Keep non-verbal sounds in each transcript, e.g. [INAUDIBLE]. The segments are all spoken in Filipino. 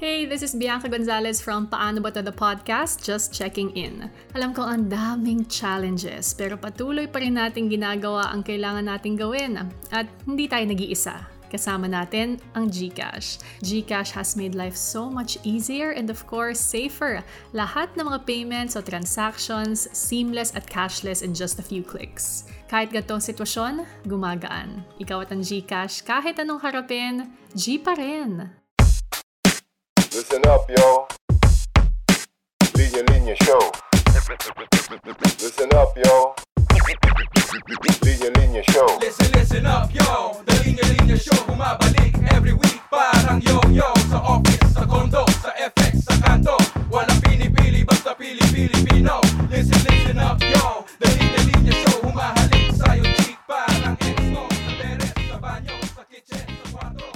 Hey, this is Bianca Gonzalez from Paano Ba To The Podcast, just checking in. Alam ko ang daming challenges, pero patuloy pa rin natin ginagawa ang kailangan nating gawin. At hindi tayo nag-iisa. Kasama natin ang GCash. GCash has made life so much easier and of course safer. Lahat ng mga payments o transactions, seamless at cashless in just a few clicks. Kahit gatong sitwasyon, gumagaan. Ikaw at ang GCash, kahit anong harapin, G pa rin. Listen up, yo. Linya Linya Show. Listen up, yo. Linya Linya Show. Listen, listen up, yo The Linya Linya Show Bumabalik every week Parang yo-yo Sa office, sa condo, sa FX, sa kanto Walang pinipili, basta pili-Pilipino Listen, listen up, yo The Linya Linya Show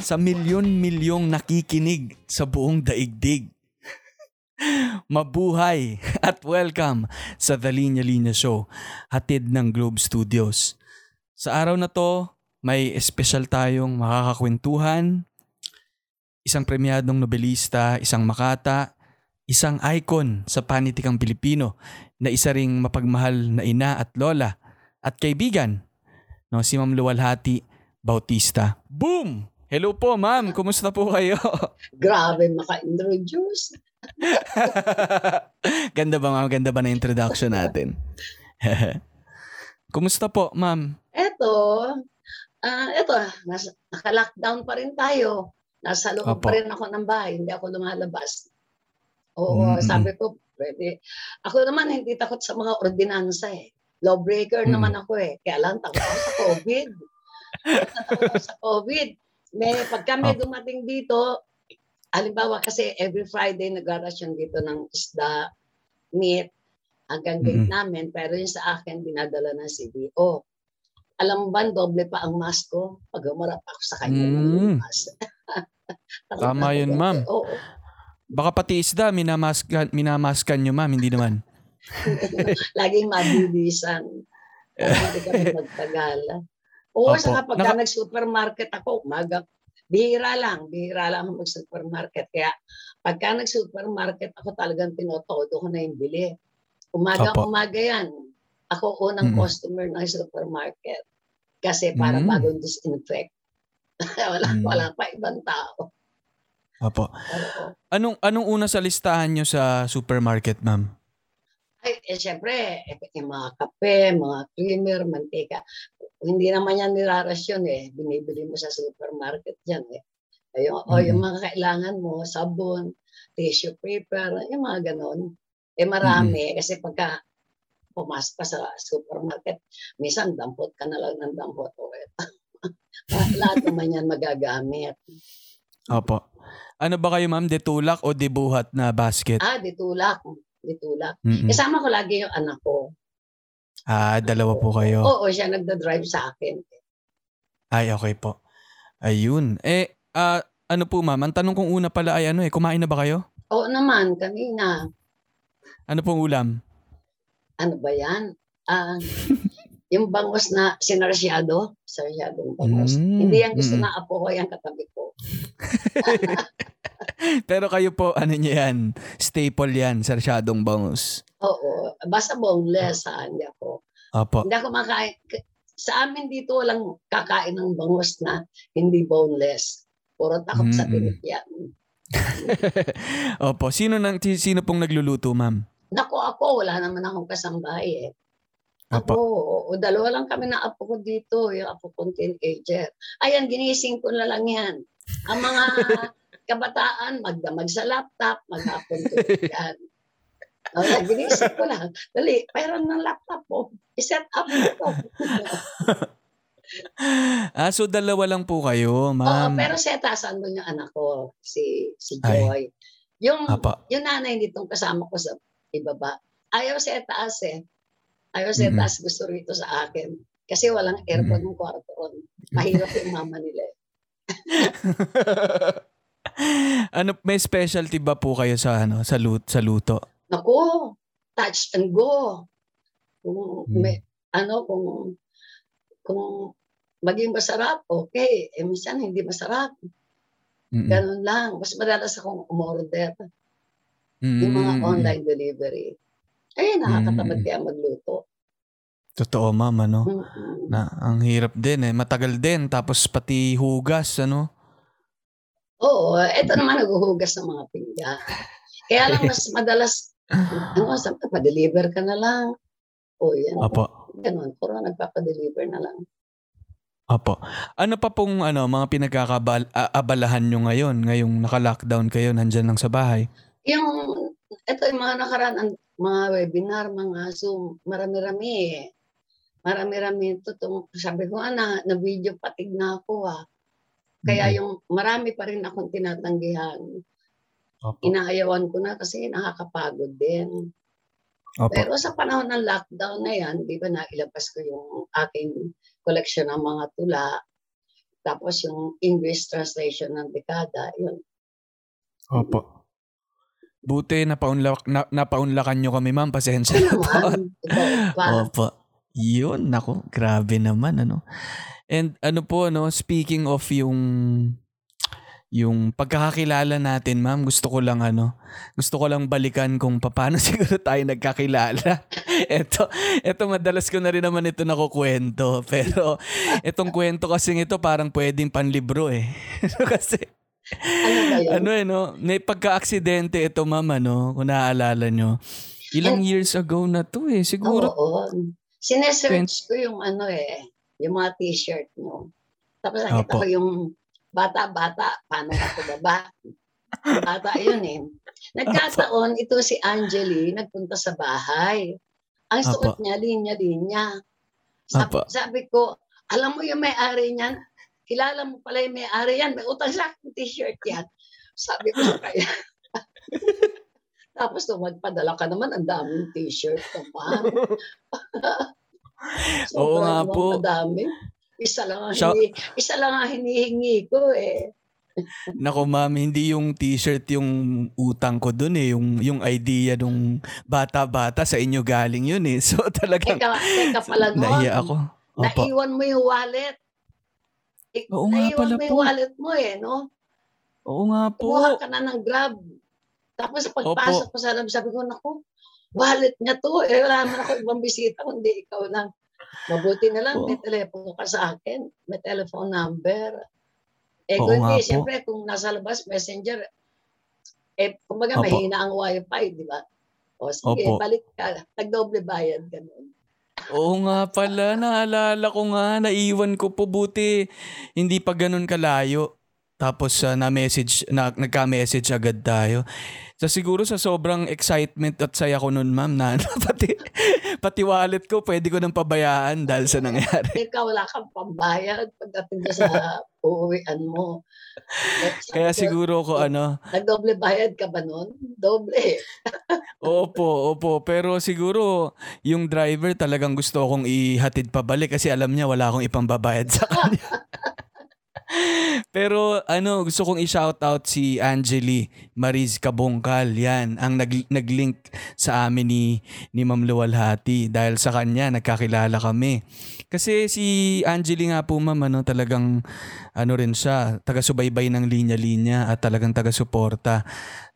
sa milyon-milyong nakikinig sa buong daigdig. Mabuhay at welcome sa The Linya Linya Show, hatid ng Globe Studios. Sa araw na to, may espesyal tayong makakakwentuhan, isang premyadong nobelista, isang makata, isang icon sa panitikang Pilipino na isa ring mapagmahal na ina at lola at kaibigan, no, si Ma'am Luwalhati Bautista. Boom! Hello po, ma'am. Kumusta po kayo? [LAUGHS] Grabe maka-introduce. [LAUGHS] Ganda ba, ma'am? Ganda ba na introduction natin? [LAUGHS] Kumusta po, ma'am? Eto, ah eto, nasa, naka-lockdown pa rin tayo. Nasa loob Opo. pa rin ako ng bahay, hindi ako lumalabas. Oo, Mm-mm. sabi ko, pwede. Ako naman, hindi takot sa mga ordinansa eh. Lawbreaker Mm. naman ako eh. Kaya lang, takot ako sa COVID. takot ako sa COVID. May, pag kami Opo. dumating dito, halimbawa kasi every Friday nag-rasyon dito ng isda, meat, hanggang gate Mm-mm. namin. Pero yung sa akin, dinadala ng CBO. Alam mo ba, doble pa ang mask ko. Pag umarap ako sa kanya ng Mm. mask. [LAUGHS] Tama yun, ma'am. Oo. Baka pati isda, minamaskan, minamaskan nyo, ma'am. Hindi naman. [LAUGHS] Laging mabibisan. [LAUGHS] Hindi kami magtagal. Oo, Opo. saka pagka Naka- nag-supermarket ako, umaga, bihira lang, bihira lang ako mag-supermarket. Kaya pagka nag-supermarket ako talagang tinotodo ko na yung bili. Umaga, Opo. umaga yan. Ako unang Mm-mm. customer ng supermarket. Kasi para Mm. bagong disinfect. [LAUGHS] wala, Mm. wala pa ibang tao. Oo. Anong, anong una sa listahan nyo sa supermarket, ma'am? Ay, eh, syempre, eh, yung mga kape, mga creamer, mantika. Hindi naman yan nirarasyon eh. Binibili mo sa supermarket yan eh. Ayun, O yung mga kailangan mo, sabon, tissue paper, yung mga ganon. Eh marami, kasi pagka pumasok ka sa supermarket, minsan dampot ka na lang ng dampot. O, eto. [LAUGHS] Lahat naman yan magagamit. Opo. Ano ba kayo, ma'am? Detulak o debuhat na basket? Ah, ditulak. Ditulak. Mm-mm. Kasama ko lagi yung anak ko. Ah, dalawa po kayo. Oo, siya nagda-drive sa akin. Ay, okay po. Ayun. Eh, ah, ano po, ma'am? Ang tanong kong una pala ay ano eh, kumain na ba kayo? Oo naman, kanina. Ano pong ulam? ano ba yan? Ah, yung bangos na sinarsyado, sarsyadong bangos. Mm, Hindi yan gusto mm. na apo ko, yan katabi ko. [LAUGHS] Pero kayo po, ano niyo yan? Staple yan, sarsyadong bangus. Oo, basta boneless ha, hindi ako. Opo. Hindi ako makain. Sa amin dito walang kakain ng bangos na hindi boneless. Puro takot sa Mm-mm. tinik yan. [LAUGHS] Opo. Sino, nang, si- sino pong nagluluto, ma'am? Naku ako, wala naman akong kasambahay eh. Ako, Opo. oo, dalawa lang kami na apo ko dito, yung apo kong teenager. Ayan, ginising ko na lang yan. Ang mga [LAUGHS] kabataan, magdamag sa laptop, maghapon tulog yan. Wala, ginising ko lang. Dali, pairan ng laptop mo. I-set up mo to. [LAUGHS] Ah, so dalawa lang po kayo, Oo, ma'am. pero setasan doon yung anak ko, si, si Ay. Joy. Yung, Apa. yung nanay nitong kasama ko sa ibaba, ayaw sa taas eh. Ayaw sa Mhm. taas, gusto rito sa akin. Kasi walang aircon ng kwarto ron. Mahirap yung mama nila. eh. [LAUGHS] ano, may specialty ba po kayo sa ano, sa lut sa luto? Naku, touch and go. Kung Hmm. may, ano, kung, kung maging masarap, okay. Eh, minsan hindi masarap. Mm-mm. Ganun lang. Mas madalas akong umorder. Mm-mm. Yung mga online delivery. Ay, nakakatamad Mm. kaya magluto. Totoo, ma'am, ano? Mm-mm. Na, ang hirap din eh. Matagal din. Tapos pati hugas, ano? Oo, eto naman naghuhugas ng mga pinggan. Kaya lang mas madalas, ano, sa pa-deliver ka na lang. O yan, Apo. ganun. Puro nagpapadeliver na lang. Apo. Ano pa pong ano, mga pinagkakabalahan nyo ngayon? Ngayong naka-lockdown kayo, nandyan lang sa bahay? Yung, eto yung mga nakaraan, ang- mga webinar, mga Zoom, marami-rami eh. Marami-rami ito. Sabi ko, ah, na, na video patig na ako ah. Kaya yung marami pa rin akong tinatanggihan. Opo. Inaayawan ko na kasi nakakapagod din. Opo. Pero sa panahon ng lockdown na yan, di ba nailabas ko yung aking collection ng mga tula. Tapos yung English translation ng dekada, yun. Opo. Buti, napaunlak, na, napaunlakan nyo kami, ma'am. Pasensya na po. [LAUGHS] Opo. Yun, nako, grabe naman, ano. And ano po, no, speaking of yung yung pagkakakilala natin, ma'am, gusto ko lang ano, gusto ko lang balikan kung paano [LAUGHS] siguro tayo nagkakilala. ito, ito madalas ko na rin naman ito nakukwento. Pero itong kwento kasing ito parang pwedeng panlibro eh. [LAUGHS] kasi Ano ba yun? ano eh, no? May pagka-aksidente ito, ma'am, ano, kung naaalala nyo. Ilang years ago na to eh. Siguro Oo. Sinesearch ko yung ano eh, yung mga t-shirt mo. Tapos nakita Opo. ko yung bata-bata, paano ka baba. Bata yun eh. Nagkataon, ito si Angeli, nagpunta sa bahay. Ang suot niya, linya-linya. Sabi, Opo. sabi ko, alam mo yung may-ari niyan? Kilala mo pala yung may-ari yan. May utang sa akin t-shirt yan. Sabi ko sa kanya. [LAUGHS] Tapos nung magpadala ka naman, ang daming t-shirt naman. [LAUGHS] Oo nga Sobrang po. Madami. Isa lang ang, Siya- hini, isa lang ang hinihingi ko eh. Nako ma'am, hindi yung t-shirt yung utang ko dun eh. Yung, yung idea nung bata-bata sa inyo galing yun eh. [LAUGHS] So talagang Teka, teka pala noon. naiya ako. Opo. Naiwan mo yung wallet. I- Oo nga naiwan pala mo po. wallet mo eh, no? Oo nga po. Kumuha ka na ng grab. Tapos pagpasok ko sa lab, sabi ko, naku, wallet niya to. Eh, wala naman ako ibang bisita, kundi ikaw lang. Mabuti na lang, Oo. may telepono ka sa akin. May telephone number. Eh, Oo kung nga hindi, po. siyempre, kung nasa labas, messenger, eh, kumbaga, Opo. mahina ang wifi, di ba? O sige, Opo. balik ka. Nagdoble bayad, ganun. Oo nga pala, naalala ko nga, naiwan ko po buti. Hindi pa ganun kalayo. Tapos ah, na-message, na, nagka-message agad tayo. So siguro sa sobrang excitement at saya ko nun ma'am na [LAUGHS] pati, pati wallet ko pwede ko nang pabayaan dahil sa nangyari. Ikaw, wala kang pambayad pagdating ka sa [LAUGHS] uuwian mo. Kaya siguro ko ano, Nagdoble bayad ka ba nun? Doble. [LAUGHS] Opo, opo. Pero siguro, yung driver talagang gusto kong ihatid pabalik kasi alam niya wala akong ipambabayad sa kanya. Pero ano, gusto kong i-shoutout si Angeli Mariz Kabongkal. Yan, ang nag- nag-link sa amin ni, ni Ma'am Luwalhati. Dahil sa kanya, nagkakilala kami. Kasi si Angeli nga po, ma'am, ano, talagang ano rin siya, taga-subaybay ng linya-linya at talagang taga-suporta.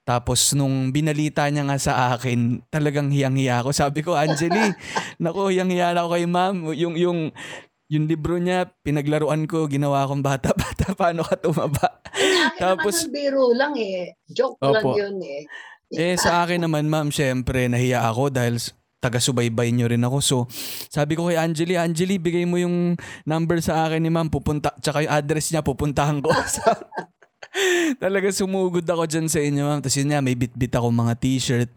Tapos nung binalita niya nga sa akin, talagang hiyang-hiya ako. Sabi ko, Angeli, [LAUGHS] naku, hiyang-hiya na ako kay ma'am. Yung, yung, yung libro niya, pinaglaruan ko, ginawa akong bata-bata, [LAUGHS] paano ka tumaba? Akin Tapos- naman biro lang eh. Joke lang Opo. yun eh. Eh, sa [LAUGHS] akin naman, ma'am, syempre, nahiya ako dahil taga-subaybay niyo rin ako. So, sabi ko kay Angeli, Angeli, bigay mo yung number sa akin ni ma'am, pupunta, tsaka yung address niya, pupuntahan ko. [LAUGHS] [LAUGHS] Talaga sumugod ako dyan sa inyo, ma'am. Tapos yun nga, may bit-bit ako mga t-shirt.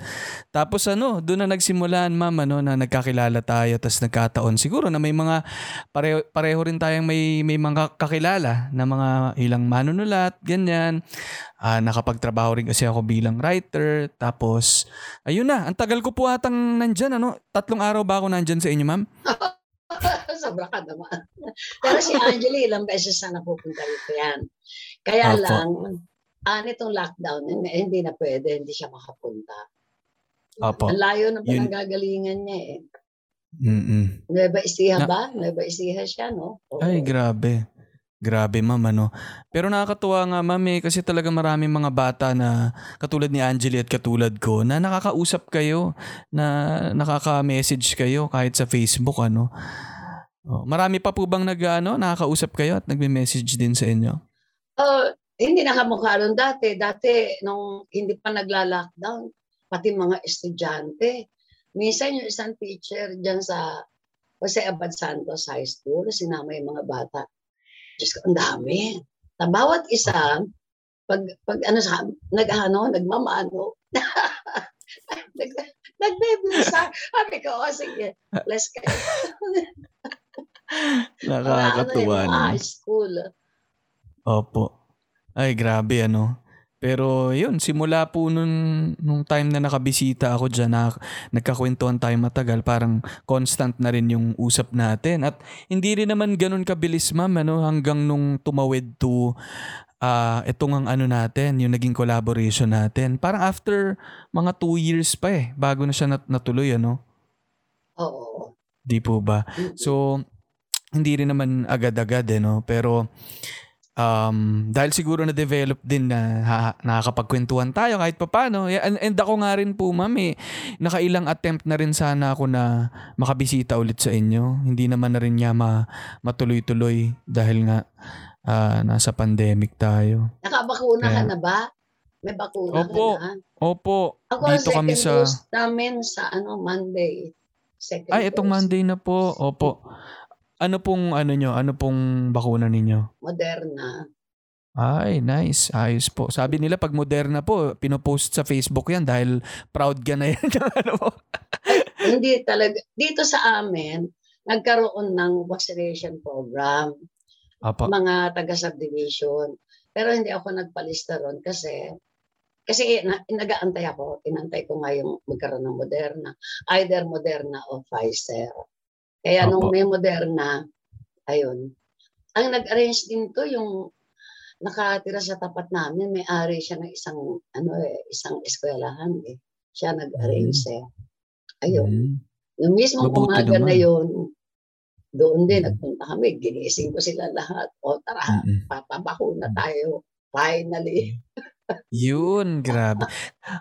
Tapos ano, doon na nagsimulan, ma'am, ano, na nagkakilala tayo. Tapos nagkataon. Siguro na may mga, pareho, pareho rin tayong may, may mga kakilala na mga ilang manunulat, ganyan. Ah, nakapagtrabaho rin kasi ako bilang writer. Tapos, ayun na, ang tagal ko po atang nandyan, ano? Tatlong araw ba ako nandyan sa inyo, ma'am? [LAUGHS] Sobra ka naman. Pero si Angeli, ilang beses na napupunta rito yan. Kaya Opo. lang, ah, nitong lockdown, eh, hindi na pwede, hindi siya makapunta. Opo. Ang layo ng pinanggagalingan niya eh. Mm-mm. Nueva Ecija Na- ba? Nueva Ecija siya, no? Oo. Ay, grabe. Grabe ma'am ano. Pero nakakatuwa nga ma'am eh, kasi talaga maraming mga bata na katulad ni Angeli at katulad ko na nakakausap kayo, na nakaka-message kayo kahit sa Facebook ano. Oh, marami pa po bang nag ano, nakakausap kayo at nagme-message din sa inyo? Oh, hindi nakamukha nun dati. Dati, nung hindi pa nagla-lockdown, pati mga estudyante. Minsan yung isang teacher dyan sa Jose Abad Santos High School, sinama yung mga bata. Diyos ko, ang dami. Na bawat isa, pag, pag ano sa, nag-ano, nagmamano, [LAUGHS] nag, nagbebisa. Sabi ko, oh, sige, bless kayo. [LAUGHS] Nakakatuwa ano, naman. high school. Opo. Ay, grabe ano. Pero yun, simula po nun, nung time na nakabisita ako dyan, na, nagkakwentuhan tayo matagal, parang constant na rin yung usap natin. At hindi rin naman ganun kabilis ma'am, ano, hanggang nung tumawid to ah itong ang ano natin, yung naging collaboration natin. Parang after mga two years pa eh, bago na siya nat- natuloy, ano? Oo. Di po ba? So, hindi rin naman agad-agad eh, no? Pero, um, dahil siguro na-develop din na ha- nakakapagkwentuhan tayo kahit papano. And, and ako nga rin po, ma'am, eh, nakailang attempt na rin sana ako na makabisita ulit sa inyo. Hindi naman na rin niya ma- matuloy-tuloy dahil nga ah, nasa pandemic tayo. Nakabakuna ka Kaya- na ba? May bakuna Opo. ka na? Opo, Ako dito kami sa... dose namin sa ano Monday. Second Ay, itong. Monday na po. Opo. Ano pong ano nyo? Ano pong bakuna ninyo? Moderna. Ay, nice. Ayos po. Sabi nila pag Moderna po, pinopost sa Facebook yan dahil proud ka na yan. [LAUGHS] ano po. Hindi talaga. Dito sa amin, nagkaroon ng vaccination program. Apo. Mga taga-subdivision. Pero hindi ako nagpalista ron kasi kasi na, nag-aantay ako. Inantay ko nga yung magkaroon ng Moderna. Either Moderna o Pfizer. Kaya nung Opo. may Moderna, ayun. Ang nag-arrange din to yung nakatira sa tapat namin, may ari siya ng isang ano eh, isang eskwelahan eh. Siya nag-arrange eh. Ayun. Mm. Yung mismo Mabuti umaga na naman. yun, doon din, Mm. nagpunta kami, ginising ko sila lahat. O tara, Mm-mm. papabakuna Mm. tayo. Finally. Yun, grabe.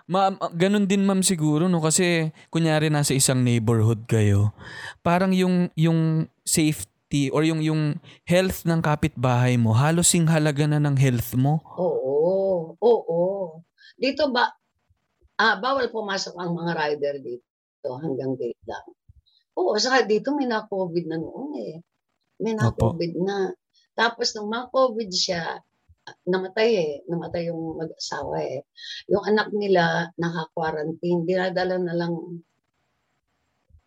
Ma'am, ganun din ma'am siguro no kasi kunyari nasa isang neighborhood kayo. Parang yung yung safety or yung yung health ng kapitbahay mo, halos sing halaga na ng health mo. Oo, oo. Dito ba, ah, bawal pumasok ang mga rider dito hanggang gate lang. Oo, saka dito may na-COVID na noon eh. May Opo. na-COVID na. Tapos nung ma-COVID siya, namatay eh. Namatay yung mag-asawa eh. Yung anak nila naka-quarantine, dinadala na lang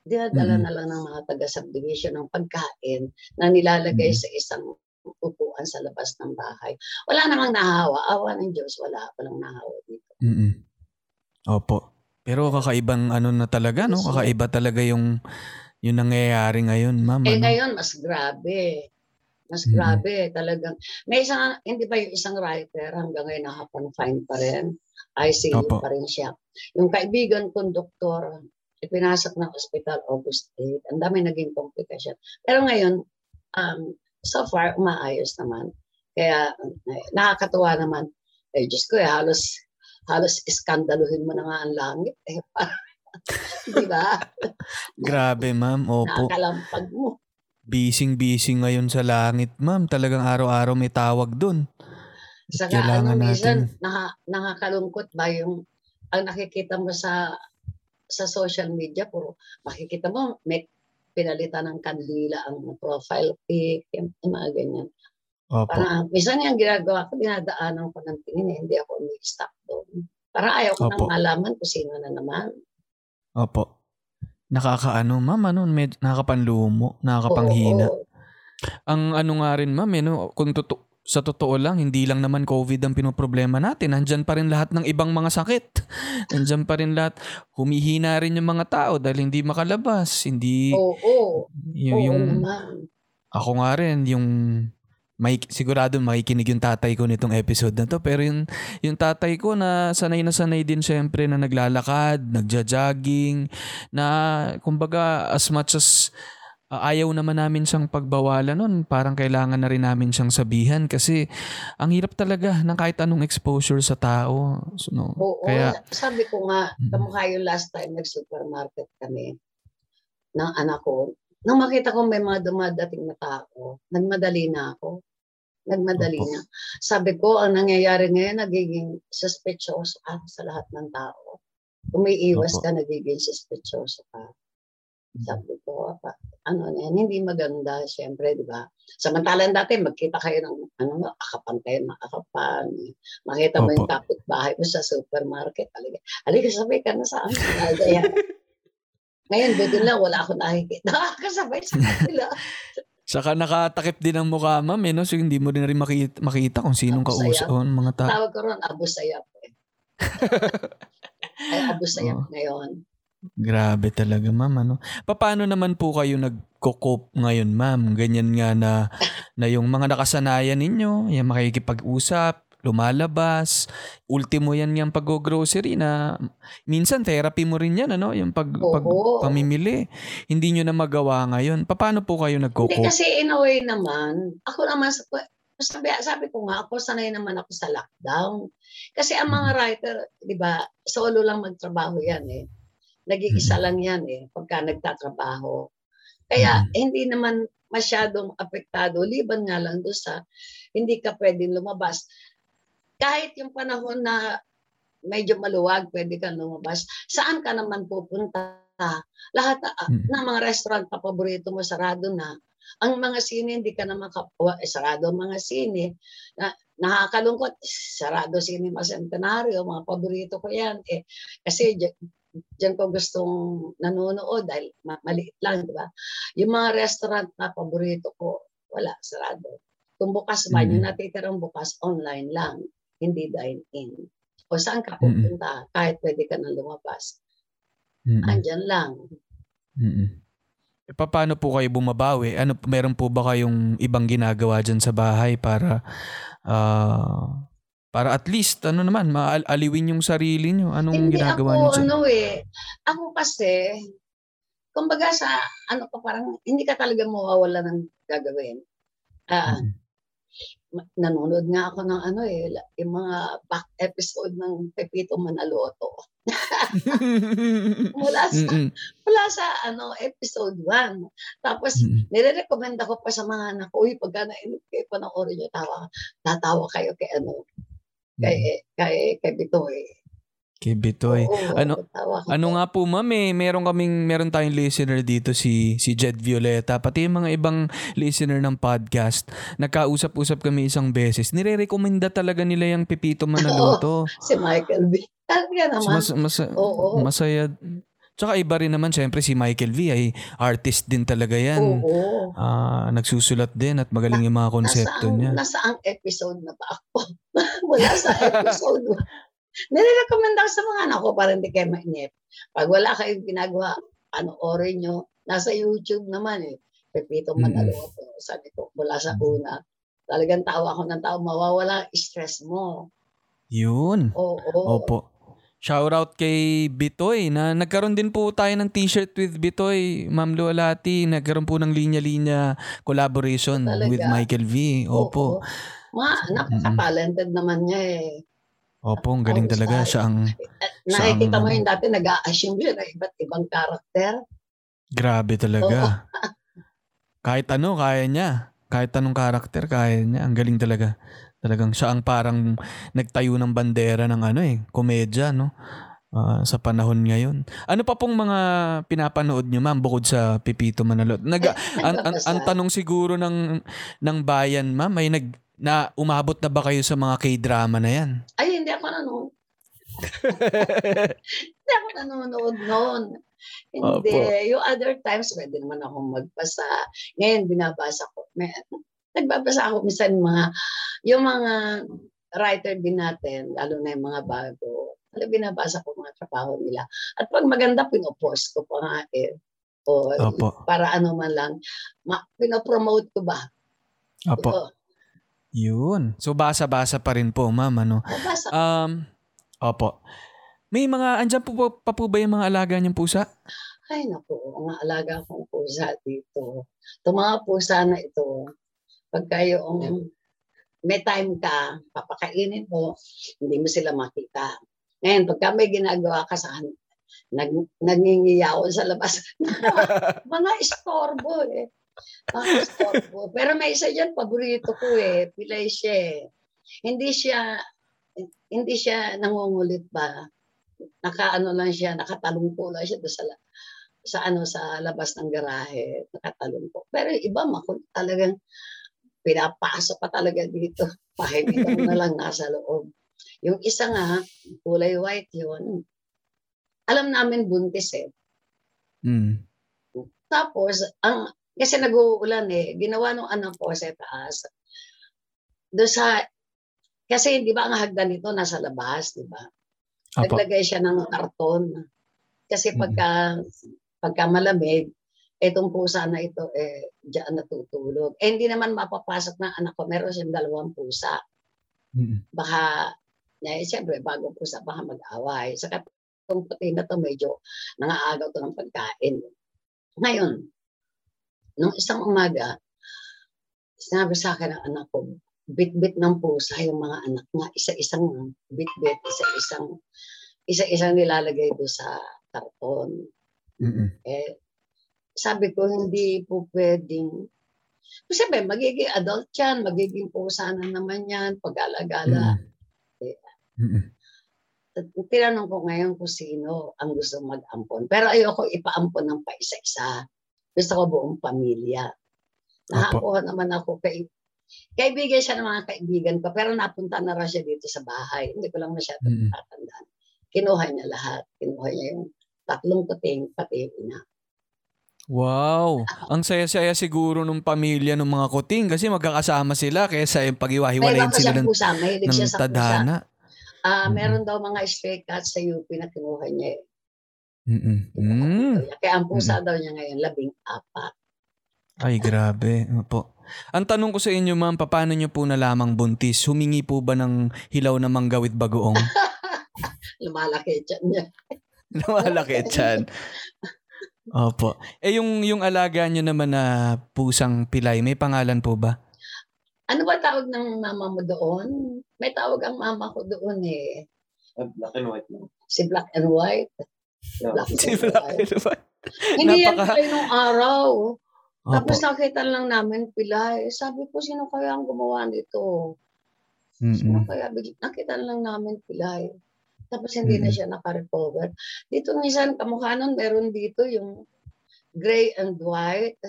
dinadala Mhm. na lang ng mga taga-subdivision ng pagkain na nilalagay Mhm. sa isang upuan sa labas ng bahay. Wala namang nahawa. Awa ng Diyos, wala. Walang nahawa dito. Mm. Opo. Pero kakaibang ano na talaga no? Kakaiba talaga yung yung nangyayari ngayon, ma'am. Eh ano? ngayon, mas grabe. Mas Mhm. grabe talagang. May isang, hindi pa yung isang writer hanggang ngayon nakakonfine pa rin. ICU Opo. pa rin siya. Yung kaibigan kong doktor, ipinasok ng hospital August 8. Ang dami naging komplikasyon. Pero ngayon, um, so far, umaayos naman. Kaya eh, nakakatuwa naman. Eh, Diyos ko, eh, halos halos iskandaluhin mo na nga ang langit. Eh, [LAUGHS] Di ba? [LAUGHS] Grabe, ma'am. Opo. Nakakalampag mo. Bising-bising ngayon sa langit, ma'am. Talagang araw-araw may tawag dun. Saka Kailangan ano, minsan, natin. naka, nakakalungkot ba yung ang nakikita mo sa sa social media, puro makikita mo, may pinalitan ng kandila ang profile pic, yung, mga ganyan. Opo. Parang, minsan yung ginagawa ko, dinadaanan ko ng tingin, eh, hindi ako umiistock doon. Parang ayaw ko Opo. nang malaman kung sino na naman. Opo. Nakakaano, ma'am, ano, med, nakakapanlumo, nakakapanghina. Oo, oo. Ang ano nga rin, ma'am, eh, no, kung toto- sa totoo lang, hindi lang naman COVID ang pinoproblema natin. Nandyan pa rin lahat ng ibang mga sakit. [LAUGHS] Nandyan pa rin lahat. Humihina rin yung mga tao dahil hindi makalabas. Hindi, Oo, oo. yung, Oo yung naman. ako nga rin, yung may sigurado makikinig yung tatay ko nitong episode na to pero yung yung tatay ko na sanay na sanay din syempre na naglalakad, nagja-jogging na kumbaga as much as ah, ayaw naman namin siyang pagbawalan nun. Parang kailangan na rin namin siyang sabihan kasi ang hirap talaga ng kahit anong exposure sa tao. So, no? Oo, Kaya, sabi ko nga, Mm. kamukha yung last time nag-supermarket kami ng anak ko. Nang makita ko may mga dumadating na tao, nagmadali na ako. Nagmadali Opo. na. Sabi ko, ang nangyayari ngayon, nagiging suspicious ka sa lahat ng tao. Umiiwas Opo. ka, nagiging suspicious ka. Sabi ko, pa, ano na yan, hindi maganda, syempre, di ba? Samantalang dati, magkita kayo ng, ano, akapan kayo ng akapan. Makita mo yung Opo. kapitbahay mo sa supermarket. Halika, halika sabay ka na sa amin. [LAUGHS] Ngayon, buti lang, wala ako nakikita. [LAUGHS] Nakakasabay sa [LAUGHS] kanila. saka nakatakip din ang mukha, ma'am, eh, no? So, hindi mo din rin makita, makita kung sinong kausap mga tao. Tawag ko ron, Abu Sayyaf. Eh. [LAUGHS] Ay, Abu Sayyaf Oo. ngayon. Grabe talaga, ma'am. Ano? Paano naman po kayo nagko-cope ngayon, ma'am? Ganyan nga na, na yung mga nakasanayan ninyo, yung makikipag-usap, lumalabas, ultimo yan yung pag-grocery na minsan therapy mo rin yan, ano? Yung pag, pag Oo. pamimili. Hindi nyo na magawa ngayon. Paano po kayo Hindi, nagko-cope? kasi in a way naman, ako naman, sa- sabi, sabi ko nga, ako sanay naman ako sa lockdown. Kasi ang mga writer, di ba, solo lang magtrabaho yan eh. Nag-iisa lang yan eh, pagka nagtatrabaho. Kaya hindi naman masyadong apektado, liban nga lang doon sa hindi ka pwedeng lumabas. Kahit yung panahon na medyo maluwag, pwede kang lumabas, saan ka naman pupunta? Lahat ah, Mm. ng mga restaurant na paborito mo sarado na. Ang mga sine, hindi ka na makapuha. Eh, sarado ang mga sine. Na, nakakalungkot, sarado Cinema Centenario, mga paborito ko yan. Eh, kasi dyan, ko gustong nanonood dahil ma- maliit lang, di ba? Yung mga restaurant na paborito ko, wala, sarado. Kung bukas man, Mm. yung natitirang bukas, online lang, hindi dine-in. O saan ka pupunta? Kahit pwede ka na lumabas. Mm-mm. Andyan lang. Mm-mm. E, paano po kayo bumabawi? Ano, meron po ba kayong ibang ginagawa dyan sa bahay para ah, para at least ano naman maaliwin yung sarili nyo? Anong Hindi ginagawa ako, nyo dyan? ano eh. Ako kasi, kumbaga sa, ano pa parang, hindi ka talaga mawawala ng gagawin. Ah, Mm. Nanonood nga ako ng ano eh, yung mga back episode ng Pepito Manaloto. [LAUGHS] Mula sa, mula sa ano, episode 1. Tapos, Mm-mm. nire-recommend ako pa sa mga anak ko, uy, pagka na-inip kayo panoorin nyo, tawa, tatawa kayo kay ano, kay, kay, kay Bitoy. Kay Bitoy. Oo, Ano-. Ano nga po ma'am eh, meron kaming, meron tayong listener dito si, si Jed Violeta, pati yung mga ibang listener ng podcast. Nagkausap-usap kami isang beses. Nire-recommenda talaga nila yung Pipito Manaloto. [LAUGHS] Si Michael B. Talaga naman. mas, mas, Oo. masaya. Tsaka iba rin naman, syempre si Michael V ay artist din talaga yan. Oo. Ah, nagsusulat din at magaling yung mga konsepto Nasaan, niya. Nasaan episode na ba ako? [LAUGHS] wala sa episode. [LAUGHS] Nire-recommend ako sa mga anak ko para hindi kayo mainip. Pag wala kayong ginagawa, panoorin nyo. Nasa YouTube naman eh. Pepito. Manaloto. Sabi ko, mula sa una. Talagang tawa ko ng tao, mawawala ang stress mo. Yun. Oo. Opo. Shoutout kay Bitoy na nagkaroon din po tayo ng t-shirt with Bitoy, Ma'am Lualati. Nagkaroon po ng linya-linya collaboration Talaga? with Michael V. Opo. Oo. Mga, napaka-talented naman niya eh. Opo, ang galing talaga. Siya ang Siya nakikita ang mo yung dati nag-a-assume siya na iba't ibang karakter. grabe talaga. [LAUGHS] Kahit ano, kaya niya. Kahit anong karakter, kaya niya. Ang galing talaga. Talagang siya ang parang nagtayo ng bandera ng ano eh, komedya, no? Ah, sa panahon ngayon. Ano pa pong mga pinapanood niyo, ma'am, bukod sa Pipito Manalot? Nag, [LAUGHS] ang, ang, ang tanong siguro ng, ng bayan, ma'am, ay nag, na umabot na ba kayo sa mga K-drama na yan? Ay, hindi ako nanonood. [LAUGHS] Hindi ako nanonood noon. Hindi. Opo. Yung other times, pwede naman akong magbasa. Ngayon, binabasa ko. May, nagbabasa ako minsan mga, yung mga writer din natin, lalo na yung mga bago. Ano, binabasa ko mga trabaho nila. At pag maganda, pinopost ko pa nga eh. O, Opo. para ano man lang, ma, pinopromote ko ba? Opo. Oo, Yun. So, basa-basa pa rin po, ma'am, ano? Nabasa ko. Um, opo. May mga, andyan po, po pa po ba yung mga alaga niyang pusa? Ay, naku, mga alaga kong pusa dito. Itong mga pusa na ito, pagka yung may time ka, papakainin mo, hindi mo sila makita. Ngayon, pagka may ginagawa ka sa nag, nangingiyaw sa labas. [LAUGHS] mga istorbo eh. Istorbo. Pero may isa dyan, paborito ko eh. Pilay siya eh. Hindi siya, hindi siya nangungulit ba? Nakaano lang siya, nakatalungpo lang siya sa, sa ano sa labas ng garahe, nakatalungpo. Pero iba makulit talagang pinapasok pa talaga dito. [LAUGHS] Pahingi na lang nasa loob. Yung isa nga, kulay white yun. Alam namin buntis eh. Mm. Tapos, ang, kasi nag-uulan eh, ginawa ng anak ko sa taas. Doon sa, kasi di ba ang hagdan nito nasa labas, di ba? Naglagay siya ng karton. Kasi pagka, pagka malamig, itong pusa na ito, eh, diyan natutulog. Eh, hindi naman mapapasok ng anak ko. Meron siyang dalawang pusa. Mm. Baka, eh, siyempre, bagong pusa, baka mag-away. Saka itong puti na to, medyo nangaagaw to ng pagkain. Ngayon, nung isang umaga, sinabi sa akin ng anak ko, bit-bit ng pusa yung mga anak niya. Isa-isang bit-bit, isa-isang, isa-isang nilalagay doon sa karton. Mm. Eh, sabi ko, hindi po pwedeng, sabi, magiging adult yan, magiging pusa na naman yan, pag-alagala. Mm. At Tinanong ko ngayon kung sino ang gusto mag-ampon. Pero ayoko ipa-ampon ng paisa-isa. Gusto ko buong pamilya. Nakakuha naman ako kay kaibigan siya ng mga kaibigan ko, pero napunta na raw siya dito sa bahay. Hindi ko lang masyado Mm. tatandaan. Kinuha niya lahat. Kinuha niya yung tatlong kuting, pati yung ina. Wow. Ang saya-saya siguro ng pamilya ng mga kuting kasi magkakasama sila kaysa yung pag-iwahiwalayin sila ng, pusa. Mahilig ng siya sa pusa. tadhana. Ah, Mhm. meron daw mga stray cats sa UP na kinuha niya. eh. Mm-mm. Mm. Kaya ang pusa daw niya ngayon, labing apat. Ay, grabe. Opo. Ang tanong ko sa inyo, ma'am, paano nyo po nalamang buntis? Humingi po ba ng hilaw na manggawit bagoong? [LAUGHS] Lumalaki dyan niya. [LAUGHS] Lumalaki dyan. [LAUGHS] Opo. Eh, yung, yung alaga nyo naman na pusang pilay, may pangalan po ba? Ano ba tawag ng mama mo doon? May tawag ang mama ko doon eh. Black and white lang. Si Black and White. Black. Black and White. Hindi yan Napaka- pilay nung araw. Opo. Tapos nakita lang namin pilay. Sabi ko, sino kaya ang gumawa nito? Sino Mm-mm. kaya? Bigla- Nakita lang namin pilay. Tapos hindi na Mhm. siya naka-recover. Dito minsan, kamukha nun, meron dito yung gray and white.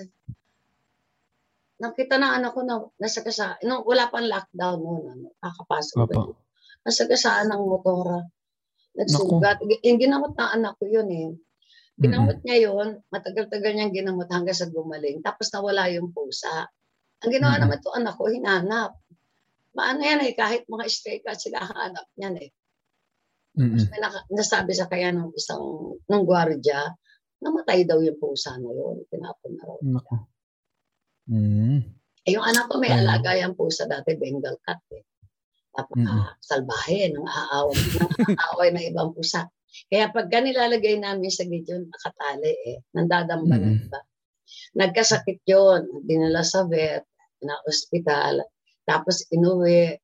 Nakita na anak ko na nasa kasa, nung wala pang lockdown noon, ano, kakapasok Opo. Nasa kasaan ng motora. Nagsugat. Yung ginamot ng anak ko yun eh. Ginamot niya yun, matagal-tagal niyang ginamot hanggang sa gumaling. Tapos nawala yung pusa. Ang ginawa Mhm. naman to anak ko, hinanap. Maano yan eh, kahit mga stray cats sila hanap niyan eh. Mm-mm. May naka, nasabi sa kaya ng isang, ng gwardya, namatay daw yung pusa na yun. Tinapon na raw. Naku. Mm. Eh, yung anak ko may Ayun. alaga yung pusa dati, Bengal cat eh. Napaka salbahe, nang aaway, [LAUGHS] nang aaway ng ibang pusa. Kaya pagka nilalagay namin sa gate yun, nakatali eh. Nandadamba na iba. Nagkasakit yun, dinala sa vet, na ospital, tapos inuwi,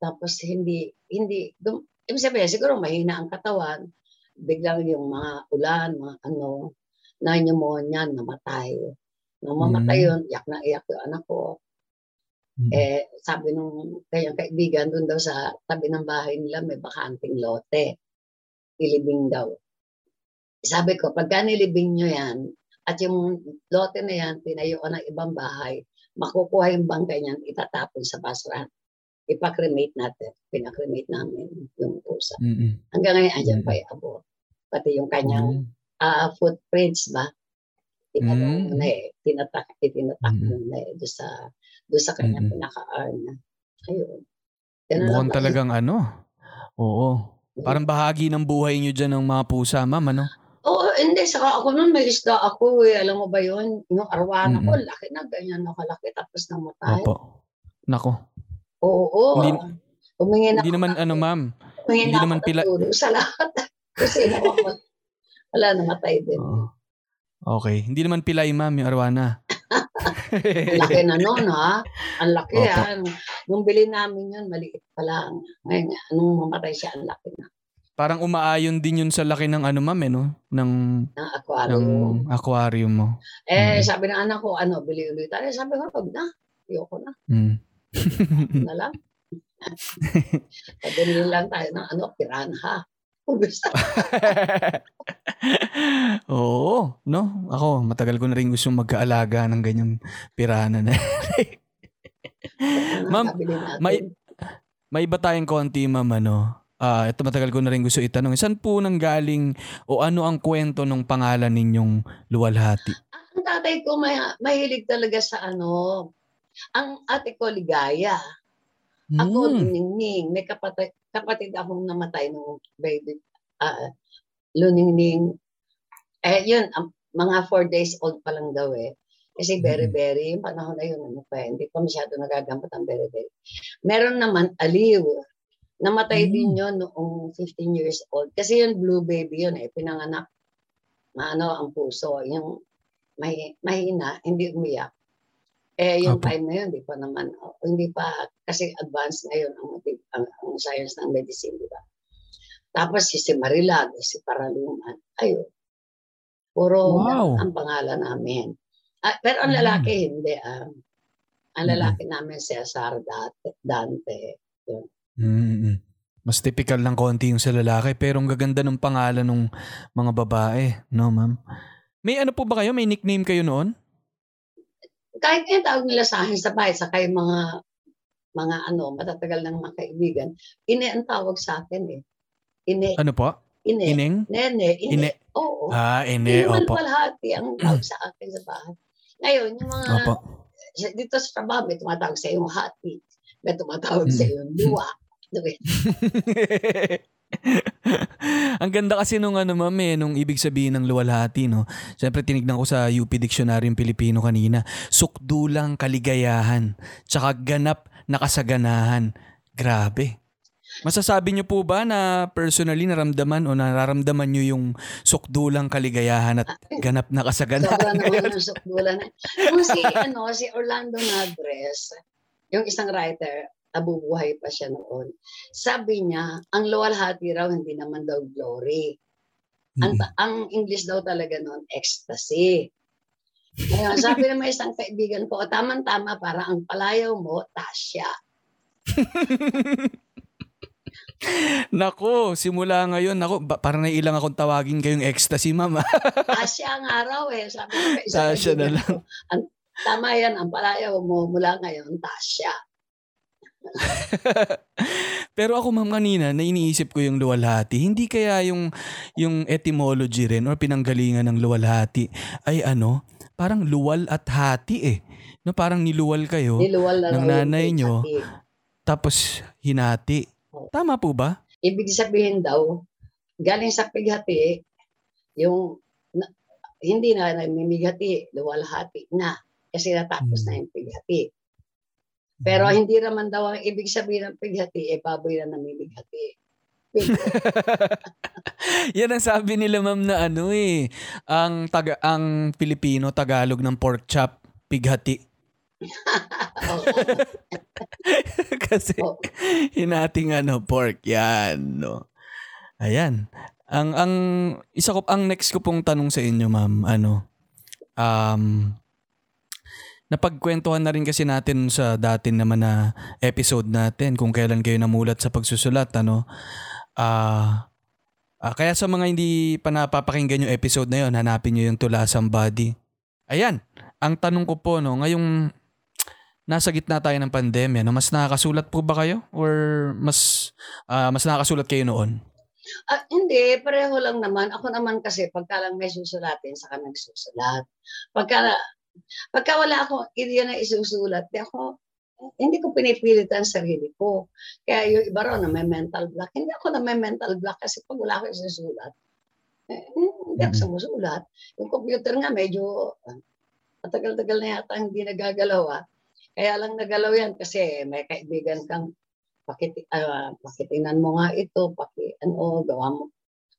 tapos hindi, hindi, dum, ibig sabihin, siguro mahina ang katawan, biglang yung mga ulan, mga ano, na pneumonia, namatay. Nung mamatay Mm. yun, iyak na iyak yung anak ko. Mm. Eh, sabi nung kanyang kaibigan, doon daw sa tabi ng bahay nila, may bakanting lote. Ilibing daw. Sabi ko, pagka nilibing nyo yan, at yung lote na yan, tinayuan ng ibang bahay, makukuha yung bangkay niyan, itatapon sa basurahan. Ipakremate natin. Pinakremate namin yung pusa. Mm-mm. Hanggang ngayon, andyan Mm. pa yung abo. Pati yung kanyang Mm. ah, footprints ba? Tinanong Mm. mo na eh. Tinatak, itinatak Mm. mo na eh. Doon sa, doon sa kanyang Mm. pinaka-arm na. Ayun. Ganun Mukhang talagang ano. Oo. Parang bahagi ng buhay nyo dyan ng mga pusa, ma'am, ano? Oo, hindi. Saka ako nun, may isda ako eh. Alam mo ba yun? Yung arwana ko, Mm-mm. laki na. Ganyan na kalaki. Tapos namatay. Opo. Nako. Oo, oo. Hindi- Humingi na Hindi ako naman, ng- ano, ma'am. humingi hindi na naman pila- sa lahat. [LAUGHS] Kasi ako, wala namatay din. Oo. Okay. Hindi naman pilay, ma'am, yung arwana. Ang laki na noon, ha? Ang laki, Opo. ha? Nung bili namin yun, maliit pa lang. Ngayon, nung mamatay siya, ang laki na. Parang umaayon din yun sa laki ng ano, ma'am, eh, no? Ng, Ng ng aquarium. aquarium mo. Eh, Mm. sabi ng anak ko, ano, bili ulit tayo. Sabi ko, wag na. Ayoko na. Mm. Yun na lang. [LAUGHS] Pabili lang tayo ng ano, piranha. [LAUGHS] Oo, no? Ako, matagal ko na rin gusto magkaalaga ng ganyang pirana na. Ma'am, may- May iba tayong konti, ma'am, ano? Ah, ito matagal ko na rin gusto itanong. Saan po nang galing o ano ang kwento ng pangalan ninyong luwalhati? Ang tatay ko may, mahilig talaga sa ano, ang ate ko ligaya. Ako Hmm. luningning. May kapatid, kapatid akong namatay nung baby. ah luningning. Eh, yun, ang- mga four days old pa lang daw eh. Kasi very, Mm. very, yung panahon na yun, ano pa, eh, hindi pa masyado nagagamot ang very. Meron naman, aliw. Namatay Mm. din yun noong 15 years old. Kasi yun, blue baby yun eh, pinanganak. Maano ang puso, yung may, mahina, hindi umiyak. Eh, yung Opo. time na yun, hindi pa naman, oh, hindi pa, kasi advanced ngayon ang, ang, ang science ng medicine, di ba? Tapos si, si Marilag, si Paraluman, ayun. Puro Wow. ang pangalan namin. Ah, pero ang Mm. lalaki, hindi. ah. ang Mm. lalaki namin, Cesar Dante. Dante. Mm-mm. Mas typical lang konti yung sa lalaki pero ang gaganda ng pangalan ng mga babae, no ma'am? May ano po ba kayo? May nickname kayo noon? Kahit yung tawag nila sa akin sa bahay, saka yung mga mga ano, matatagal ng mga kaibigan, ine ang tawag sa akin eh. Ine, Ano po? ine, Ineng? nene, ine. Ine. Oo. Ah, ine. naman Opo. palhati ang [CLEARS THROAT] tawag sa akin sa bahay. Ngayon, yung mga, Opo. dito sa trabaho, may tumatawag sa yung hati. May tumatawag sa Mm. yung luwa. Diba? ang ganda kasi nung ano ma'am eh, nung ibig sabihin ng luwalhati, no? Siyempre tinignan ko sa UP Dictionary yung Pilipino kanina. Sukdulang kaligayahan, tsaka ganap na kasaganahan. Grabe. Masasabi niyo po ba na personally naramdaman o nararamdaman niyo yung sukdulang kaligayahan at ganap na kasaganahan? Sobrang [LAUGHS] naman ng sukdulan. Yung si, ano, si Orlando Nagres, yung isang writer, nabubuhay pa siya noon. Sabi niya, ang luwalhati raw hindi naman daw glory. Ang, Mm. ang English daw talaga noon, ecstasy. Ngayon, sabi ng may isang kaibigan ko, tamang-tama para ang palayaw mo, Tasya. [LAUGHS] Nako, simula ngayon, nako, ba, parang nailang akong tawagin kayong ecstasy, ma'am. [LAUGHS] Tasya ang araw eh. Sabi ng isang Tasya na lang. ko, ang, tama yan, ang palayaw mo mula ngayon, Tasya. [LAUGHS] Pero ako ma'am kanina, na iniisip ko yung luwalhati, hindi kaya yung, yung etymology rin or pinanggalingan ng luwalhati ay ano, parang luwal at hati eh. No, parang niluwal kayo, Niluwal na ng nanay nyo. hati. tapos hinati. Tama po ba? ibig sabihin daw, galing sa pighati, yung na, hindi na namimigati, luwalhati na. Kasi natapos Hmm. na yung pighati. Pero hindi naman daw ang ibig sabihin ng pighati, eh baboy na namimigati. [LAUGHS] Yan ang sabi nila ma'am na ano eh, ang, taga, ang Pilipino, Tagalog ng pork chop, pighati. [LAUGHS] [LAUGHS] Kasi Oo. hinating ano, pork. Yan, no. Ayan. Ang, ang, isa ko, ang next ko pong tanong sa inyo, ma'am, ano, um, napagkwentuhan na rin kasi natin sa dati naman na episode natin kung kailan kayo namulat sa pagsusulat, ano. Ah, ah, kaya sa mga hindi pa napapakinggan yung episode na yon, hanapin nyo yung Tula Somebody. Ayan, ang tanong ko po, no, ngayong nasa gitna tayo ng pandemya, no, mas nakakasulat po ba kayo? Or mas, ah, mas nakakasulat kayo noon? Ah, hindi, pareho lang naman. Ako naman kasi, pagka lang may susulatin, saka nagsusulat. Pagka, pagka wala ako ideya na isusulat, di ako, hindi ko pinipilit ang sarili ko. Kaya yung iba raw na may mental block. Hindi ako na may mental block kasi pag wala ako isusulat, eh, hindi ako Mhm. sumusulat. Yung computer nga medyo, ah, matagal-tagal na yata hindi nagagalaw ah. Kaya lang nagalaw yan kasi may kaibigan kang pakit, ah, pakitingnan mo nga ito, paki, ano, gawa mo,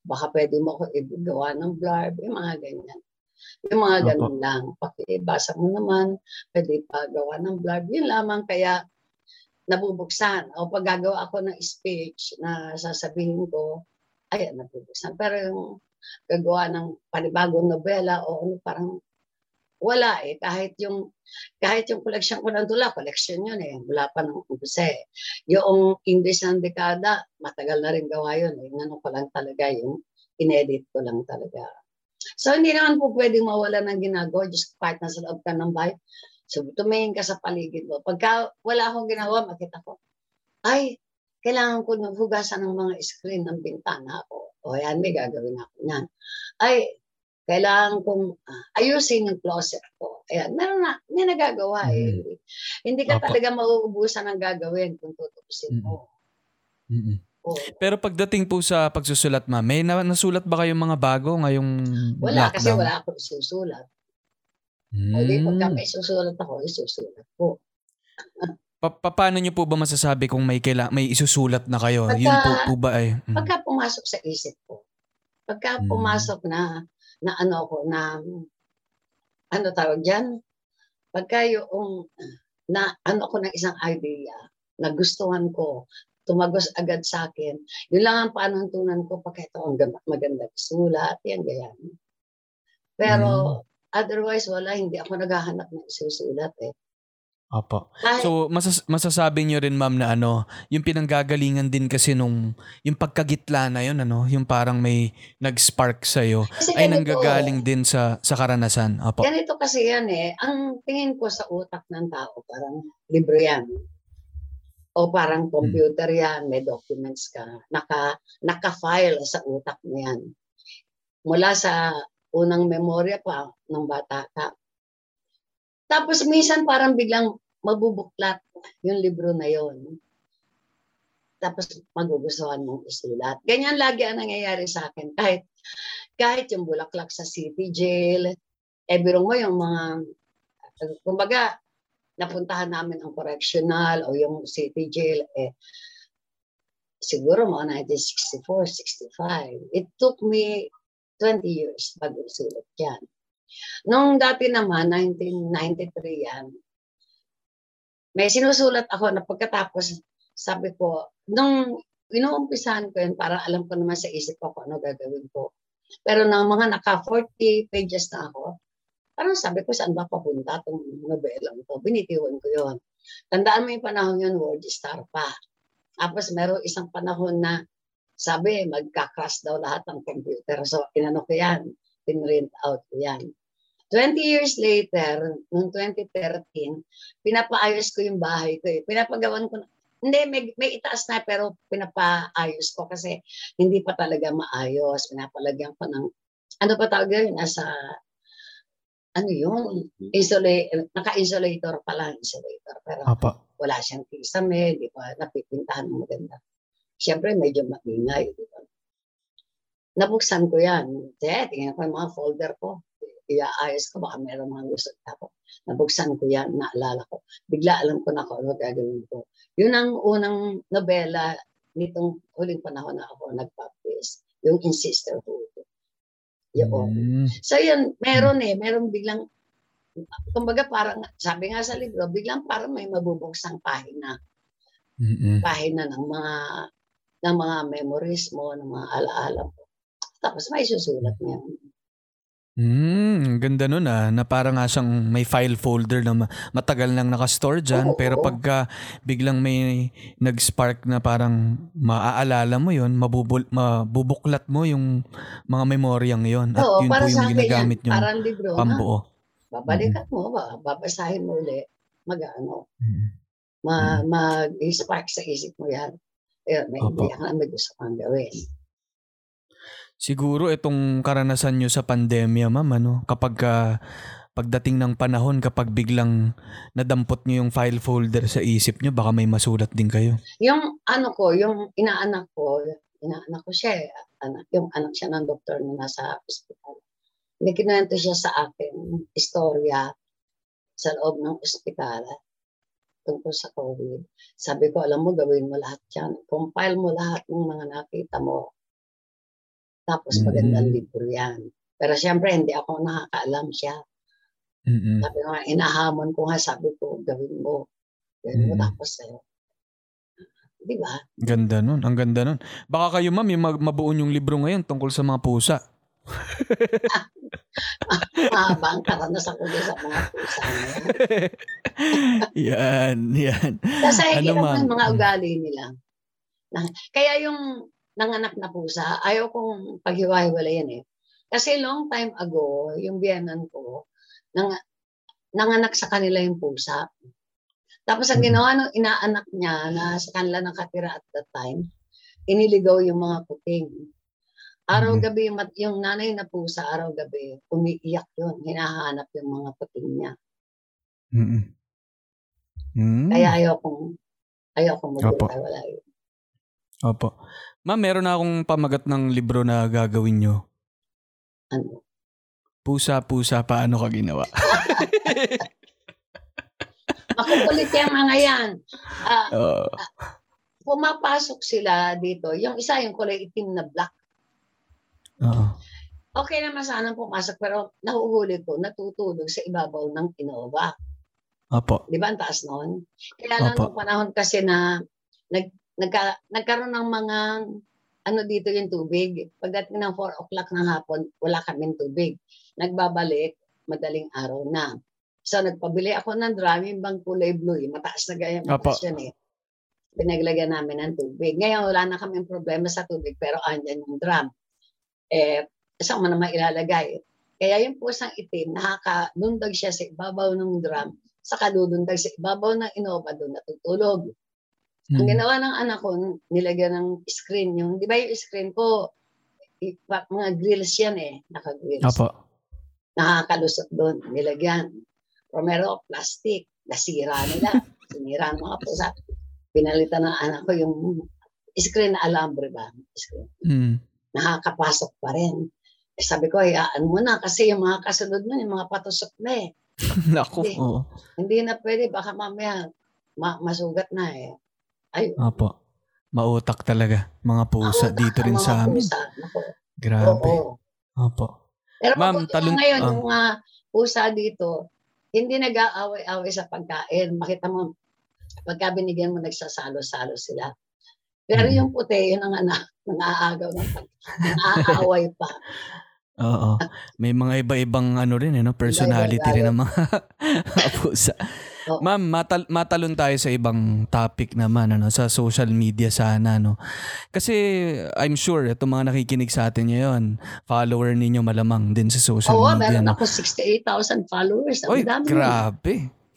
baka pwede mo ako gawa ng blurb, yung mga ganyan. Yung mga ganun lang. Pakibasa mo naman, pwede pa gawa ng blog. Yun lamang kaya nabubuksan. O pag gagawa ako ng speech na sasabihin ko, ayan, nabubuksan. Pero yung gagawa ng panibagong nobela o ano, parang wala eh. Kahit yung kahit yung collection ko ng tula, collection yun eh. Wala pa ng umpisa eh. Yung English ng dekada, matagal na rin gawa yun eh. Ano ko lang talaga yung inedit ko lang talaga. So hindi naman po pwedeng mawala ng ginagawa. Just kahit nasa loob ka ng bahay. So tumingin ka sa paligid mo. Pagka wala akong ginagawa, makita ko, ay, kailangan ko nang hugasan ng mga screen ng bintana ko. O yan, may gagawin ako niyan. Ay, kailangan kong ah, ayusin yung closet ko. Ayan, meron na, may nagagawa eh. Hindi ka Opo. talaga mauubusan ng gagawin kung tutuusin mo. Mm-mm. Oo. Pero pagdating po sa pagsusulat, ma'am, may na- nasulat ba kayong mga bago ngayong Wala, kasi lockdown? wala akong isusulat. Hmm. O di, pagka may susulat ako, isusulat ko. Pa- pa- paano niyo po ba masasabi kung may kaila- may isusulat na kayo? Pagka- Yun po, po ba ay? mm. Pagka pumasok sa isip ko, pagka Mm. pumasok na, na ano ko, na, ano tawag dyan? Pagka yung, na ano ko ng isang idea, nagustuhan ko, tumagos agad sa akin, yun lang ang panuntunan ko, pagka ito ang ganda- maganda sulat, yan, ganyan. Pero, otherwise, wala, hindi ako naghahanap ng isusulat eh. Opo. Kahit, So, masas- masasabi niyo rin, ma'am, na ano, yung pinanggagalingan din kasi nung, yung pagkagitla na yun, ano, yung parang may nag-spark sa'yo, kasi ay ganito, nanggagaling din sa sa karanasan. Opo. Ganito kasi yan eh. Ang tingin ko sa utak ng tao, parang libro yan. O parang computer yan, may documents ka. Naka, naka-file sa utak mo yan. Mula sa unang memorya pa ng bata ka. Tapos minsan parang biglang mabubuklat yung libro na yon. Tapos magugustuhan mong isulat. Ganyan lagi ang nangyayari sa akin. Kahit kahit yung bulaklak sa city jail, eh biro mo yung mga, kumbaga, napuntahan namin ang correctional o yung city jail, eh, siguro mga 1964, 65. It took me 20 years bago isulat yan. Nung dati naman, 1993 yan, may sinusulat ako na pagkatapos, sabi ko, nung inuumpisahan ko yun, para alam ko naman sa isip ko kung ano gagawin ko. Pero nang mga naka 40 pages na ako, parang sabi ko, saan ba papunta itong nobelang to? Binitiwan ko yon. Tandaan mo yung panahon yun, word star pa. Tapos meron isang panahon na sabi, magka-crash daw lahat ng computer. So, inano ko yan. Pinrint out ko yan. 20 years later, noong 2013, pinapaayos ko yung bahay ko eh. Pinapagawan ko na, hindi, may, may itaas na pero pinapaayos ko kasi hindi pa talaga maayos. Pinapalagyan ko ng, ano pa tawag yun, nasa, ano yun, Insulate, naka-insulator pa lang, insulator. Pero Opo. wala siyang kisame, di ba, napipintahan ng maganda. Siyempre, medyo maingay, di ba. Nabuksan ko yan. Kaya, tingnan ko yung mga folder ko. Iaayos ko, baka meron mga gusto. Tapos, nabuksan ko yan, naalala ko. Bigla alam ko na kung ano gagawin ko. Yun ang unang nobela nitong huling panahon na ako nag-publish. Yung In Sisterhood. Yun. Mm. So yun, meron eh, meron biglang, kumbaga parang, sabi nga sa libro, biglang parang may mabubuksang pahina. Mm-mm. Pahina ng mga, ng mga memories mo, ng mga alaala mo. Tapos may susulat mo yan. Mm, ang ganda nun ah, na parang nga siyang may file folder na ma- matagal nang nakastore dyan, Oo, pero oo. pagka biglang may nag-spark na parang maaalala mo yon mabubul- mabubuklat mo yung mga memoryang yon at Oo, yun po para yung sa akin yan, ginagamit yung parang libro na. pambuo. Babalikan mo, ba, babasahin mo ulit, mag-ano, Mm. ma, mag-spark sa isip mo yan. Eh, may Opo. idea ka na may gusto kang gawin. Siguro itong karanasan nyo sa pandemya, ma'am, ano, kapag ka, pagdating ng panahon, kapag biglang nadampot nyo yung file folder sa isip nyo, baka may masulat din kayo. Yung ano ko, yung inaanak ko, inaanak ko siya anak, yung anak siya ng doktor na nasa ospital. May kinuwento siya sa akin, istorya sa loob ng ospital tungkol sa COVID. Sabi ko, alam mo, gawin mo lahat yan. Compile mo lahat ng mga nakita mo. Tapos Mhm. magandang libro yan. Pero siyempre, hindi ako nakakaalam siya. Mm-mm. Sabi ko nga, inahamon ko nga, sabi ko, gawin mo. Gawin mo Mm. tapos sa'yo. Di ba? Ganda nun. Ang ganda nun. Baka kayo, ma'am, yung mag- mabuo yung libro ngayon tungkol sa mga pusa. [LAUGHS] Mahaba ang karanasan ko sa mga pusa [LAUGHS] yan. yan. Kasi Ano, ang mga Mm. ugali nila. Kaya yung nanganak na pusa, ayaw kong paghiwa-hiwalayan eh. Kasi long time ago, yung biyanan ko, nang, nanganak sa kanila yung pusa. Tapos ang Mhm. ginawa ng inaanak niya na sa kanila nakatira at that time, iniligaw yung mga kuting. Araw-gabi, yung mat- yung nanay na pusa, araw-gabi, umiiyak yun. Hinahanap yung mga kuting niya. Mm-mm. Mm. Kaya ayaw kong, ayaw kong Opo. maghiwa-hiwalay. Opo. Ma'am, meron na akong pamagat ng libro na gagawin nyo. Ano? Pusa-pusa, paano ka ginawa? [LAUGHS] Makukulit yung mga yan. Ah, Oo. pumapasok sila dito. Yung isa, yung kulay itim na black. Oo. Okay naman sana pumasok, pero nahuhuli ko, natutulog sa ibabaw ng Innova. Opo. Di ba ang taas noon? Kaya lang Opo. nung panahon kasi na nag, nagka, nagkaroon ng mga ano dito yung tubig. Pagdating ng 4 o'clock ng hapon, wala kaming tubig. Nagbabalik, madaling araw na. So nagpabili ako ng drum, yung bang kulay blue, yung mataas na gaya, mataas yun eh. Pinaglagyan namin ng tubig. Ngayon wala na kaming problema sa tubig, pero andyan yung drum. Eh, saan mo naman ilalagay? Kaya yung pusang itim, nakakadundag siya sa ibabaw ng drum, saka dudundag sa ibabaw ng Innova doon natutulog. Ang Mm. ginawa ng anak ko, nilagyan ng screen yung, di ba yung screen ko, mga grills yan eh, naka-grills. Opo. Nakakalusot doon, nilagyan. Romero, plastic, nasira nila. [LAUGHS] Sinira ang mga pusa. Pinalitan ng anak ko yung screen na alambre ba? Screen. Mm. Nakakapasok pa rin. Eh, sabi ko, hayaan mo na kasi yung mga kasunod nun, yung mga patusok na eh. [LAUGHS] Naku. Hindi. Oo. Hindi na pwede, baka mamaya ma- masugat na eh. Ay, Opo. Mautak talaga. Mga pusa Mautak dito ang rin sa amin. pusa. Naku, Grabe. Oo. Opo. Pero Ma'am, Ma'am, talon- ngayon, ah. yung mga pusa dito, hindi nag-aaway-away sa pagkain. Makita mo, pagka binigyan mo, nagsasalo-salo sila. Pero Mm. yung puti, yun ang anak, nang-aagaw ng pag nang-aaway pa. [LAUGHS] Oo. May mga iba-ibang ano rin, eh, no? personality rin ng [LAUGHS] mga pusa. Oo. Ma'am, matal- matalon tayo sa ibang topic naman, ano, sa social media sana, no? Kasi I'm sure, itong mga nakikinig sa atin ngayon, follower ninyo malamang din sa social Oo, media, meron no? ako 68,000 followers. Ang Oy, dami. grabe.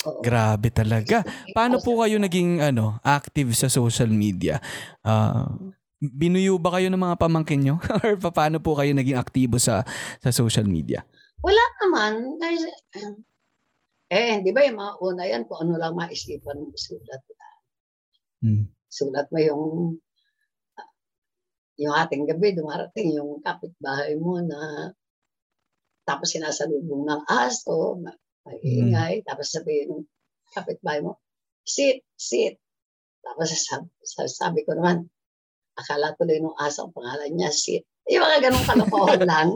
Oo. Grabe talaga. Paano po 68,000. kayo naging ano, active sa social media? Ah, binuyo ba kayo ng mga pamangkin nyo? [LAUGHS] Or pa- paano po kayo naging aktibo sa sa social media? Wala naman. Kasi, eh, di ba yung mga una yan, kung ano lang maisipan mo sulat. Hmm. Sulat mo yung yung ating gabi, dumarating yung kapitbahay mo na tapos sinasalubong ng aso, ma- maingay, tapos sabihin ng kapitbahay mo, sit, sit. Tapos sasabi, sasabi ko naman, akala tuloy ng aso ang pangalan niya, sit. Yung mga ganong kalokohan [LAUGHS] lang.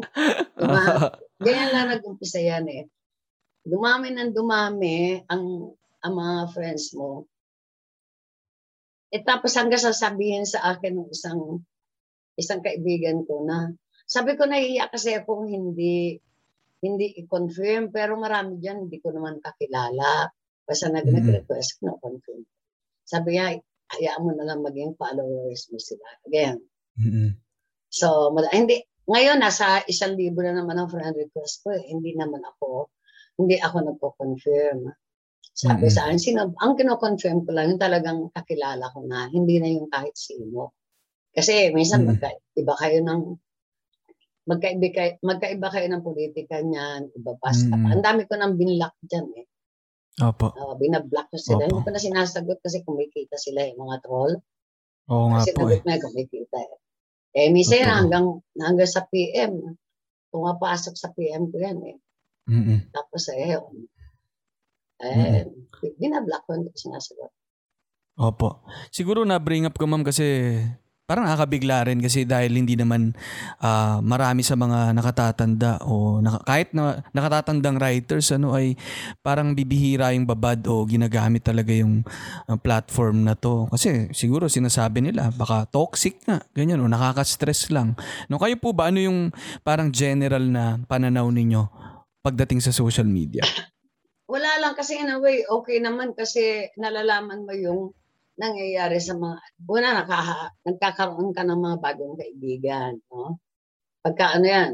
Diba? [LAUGHS] Ganyan lang nag-umpisa yan eh. Dumami ng dumami ang, ang mga friends mo. Eh tapos hanggang sasabihin sa akin ng isang isang kaibigan ko na sabi ko nahiya kasi akong hindi hindi i-confirm pero marami diyan hindi ko naman kakilala. Basta nag Mhm. nag-request no confirm. Sabi niya, hayaan mo na lang maging followers mo sila. Again, Mm-mm. So, hindi, ngayon nasa isang libo na naman ang friend request ko eh. Hindi naman ako, hindi ako nagko-confirm. Sabi Mm-mm. sa akin, sino, ang kino-confirm ko lang, yung talagang kakilala ko na, hindi na yung kahit sino. Kasi minsan Mm. magkaiba kayo ng, magkaiba kayo, magkaiba kayo ng politika niyan, iba basta. Mm. Ang dami ko nang binlock dyan eh. Opo. Uh, binablock ko sila. Opo. Hindi ko na sinasagot kasi kumikita sila eh, mga troll. Oo nga Kasi po eh. na kumikita eh. Eh, minsan Totoo. hanggang, hanggang sa PM, pumapasok sa PM ko yan eh. Mm-mm. Tapos eh, yun. eh, binablock ko, hindi sinasagot. Opo. Siguro na-bring up ko ma'am kasi parang nakakabigla rin kasi dahil hindi naman ah, marami sa mga nakatatanda o naka- kahit na nakatatandang writers ano ay parang bibihira yung babad o ginagamit talaga yung ah, platform na to kasi siguro sinasabi nila baka toxic nga ganyan o nakaka-stress lang no kayo po ba ano yung parang general na pananaw ninyo pagdating sa social media [COUGHS] Wala lang kasi in a way, okay naman kasi nalalaman mo yung nangyayari sa mga, una, naka, nagkakaroon ka ng mga bagong kaibigan. No? Pagka ano yan,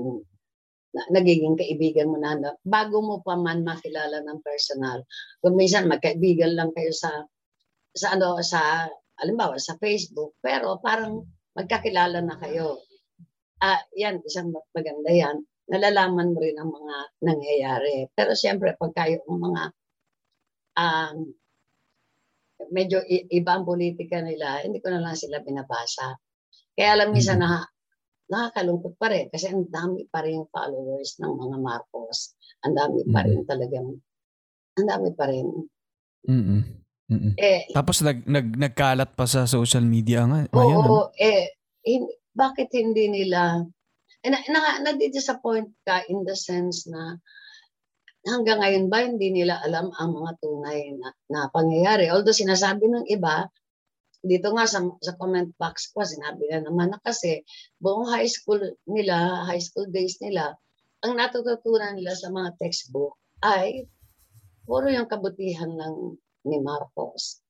na- nagiging kaibigan mo na- bago mo pa man makilala ng personal. Kung minsan magkaibigan lang kayo sa, sa ano, sa, alimbawa, sa Facebook, pero parang magkakilala na kayo. Ah, yan, isang maganda yan nalalaman mo rin ang mga nangyayari. Pero siyempre, pagka yung mga um, medyo iba ang politika nila, hindi ko na lang sila binabasa. Kaya alam minsan na nakakalungkot pa rin kasi ang dami pa rin followers ng mga Marcos. Ang dami pa rin talagang, ang dami pa rin. Mm-mm. Mm-mm. Eh, tapos nag, nag nagkalat pa sa social media nga Oo, ngayon ano? eh, hin- bakit hindi nila, eh, na, na, na-disappoint ka in the sense na hanggang ngayon ba hindi nila alam ang mga tunay na, na pangyayari. Although sinasabi ng iba, dito nga sa, sa comment box ko, sinabi na naman na kasi buong high school nila, high school days nila, ang natututunan nila sa mga textbook ay puro yung kabutihan ng ni Marcos.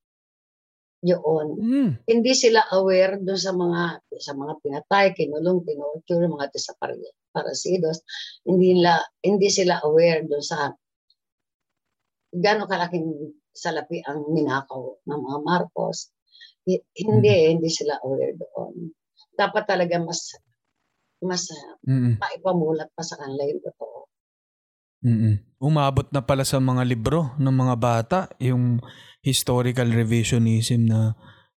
Yun Mm. hindi sila aware doon sa mga sa mga pinatay, kinulong, tinorture, mga parasidos. Hindi nila hindi sila aware doon sa gaano kalaking salapi ang ninakaw ng mga Marcos. Hi- Hindi, hindi sila aware doon. Dapat talaga mas mas uh, Mm-mm. maipamulat pa sa kanila yung totoo. Mm-mm. Umabot na pala sa mga libro ng mga bata yung historical revisionism na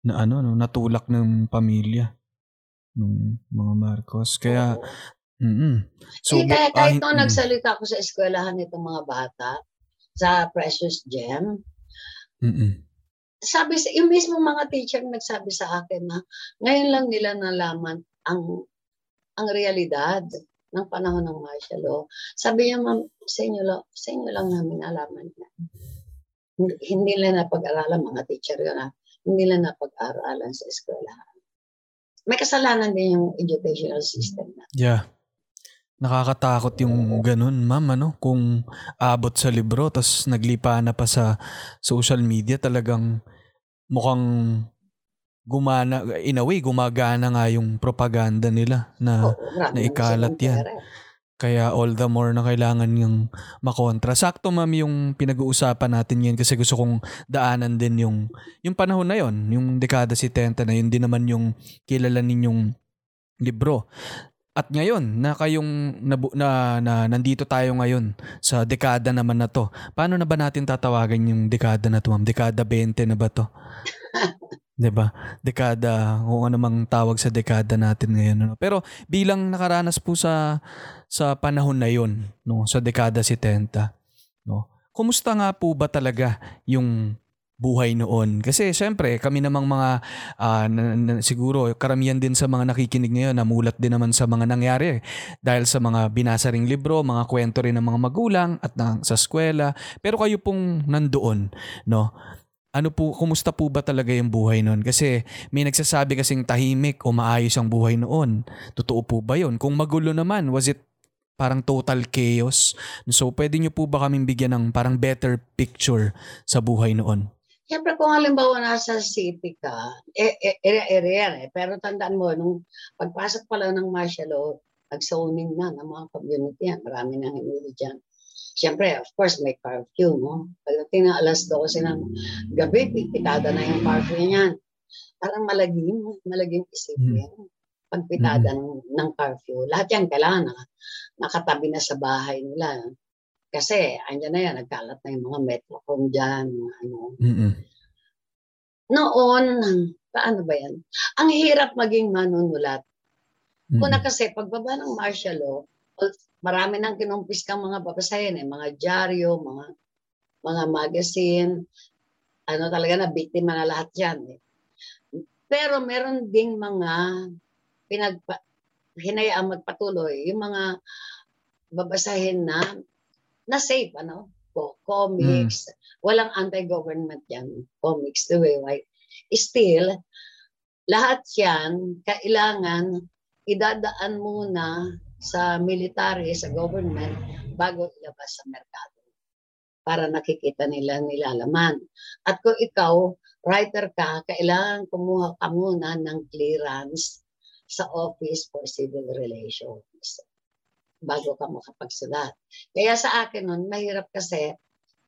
na ano no natulak ng pamilya ng mga Marcos. Kaya mm So, eh, kaya kahit ah, nung mm. nagsalita ko sa eskwelahan nitong mga bata, sa Precious Gem, Mm-mm. sabi sa yung mismo mga teacher nagsabi sa akin na ngayon lang nila nalaman ang ang realidad ng panahon ng martial law. Sabi niya, ma'am, sa inyo, lang, sa inyo lang namin nalaman yan. Hindi, nila napag-aralan, mga teacher yun ha. Hindi nila napag-aralan sa eskwelahan. May kasalanan din yung educational system na. Yeah. Nakakatakot yung ganun, ma'am, ano? Kung abot sa libro, tas naglipa na pa sa social media, talagang mukhang gumana, in a way, gumagana nga yung propaganda nila na Oo, marami naikalat silang yan. pera. Kaya all the more na kailangan yung makontra. Sakto ma'am yung pinag-uusapan natin yan kasi gusto kong daanan din yung, yung panahon na yon yung dekada 70 na yun din naman yung kilala ninyong libro. At ngayon, na kayong nabu- na, na, nandito tayo ngayon sa dekada naman na to. Paano na ba natin tatawagan yung dekada na to, ma'am? Dekada 20 na ba to? [LAUGHS] 'Di ba? Dekada, kung ano mang tawag sa dekada natin ngayon. Ano? Pero bilang nakaranas po sa sa panahon na 'yon, no, sa dekada 70, no. Kumusta nga po ba talaga yung buhay noon? Kasi syempre, kami namang mga ah, na- na- siguro karamihan din sa mga nakikinig ngayon namulat din naman sa mga nangyari dahil sa mga binasa ring libro, mga kwento rin ng mga magulang at ng, sa eskwela. Pero kayo pong nandoon, no? Ano po, kumusta po ba talaga yung buhay noon? Kasi may nagsasabi kasing tahimik o maayos ang buhay noon. Totoo po ba yun? Kung magulo naman, was it parang total chaos? So pwede nyo po ba kaming bigyan ng parang better picture sa buhay noon? Siyempre kung halimbawa nasa city ka, eh, eh, area-area yan eh. Pero tandaan mo, nung pagpasok pa lang ng martial law, nag-zoning na ng mga community yan. Marami nang hinuli dyan. Siyempre, of course, may curfew, no? Pagdating ng alas 12 ng gabi, pitada na yung curfew niyan. Parang malagim, malagim isipin. Pagpitada ng, ng curfew. Lahat yan kailangan na, nakatabi na sa bahay nila. Kasi, andyan na yan, nagkalat na yung mga metrocom dyan, mga ano. Mm-mm. Noon, paano ba yan? Ang hirap maging manunulat. Una kasi, pagbaba ng martial law, marami nang kinumpis kang mga babasahin eh, mga dyaryo, mga mga magazine, ano talaga na biktima na lahat yan eh. Pero meron ding mga pinagpa, hinayaang magpatuloy, yung mga babasahin na na safe, ano? Po, comics. Walang anti-government yan. Comics, the way, right? Still, lahat yan, kailangan idadaan muna sa military, sa government, bago ilabas sa merkado para nakikita nila nilalaman. At kung ikaw, writer ka, kailangan kumuha ka muna ng clearance sa Office for Civil Relations bago ka makapagsulat. Kaya sa akin nun, mahirap kasi,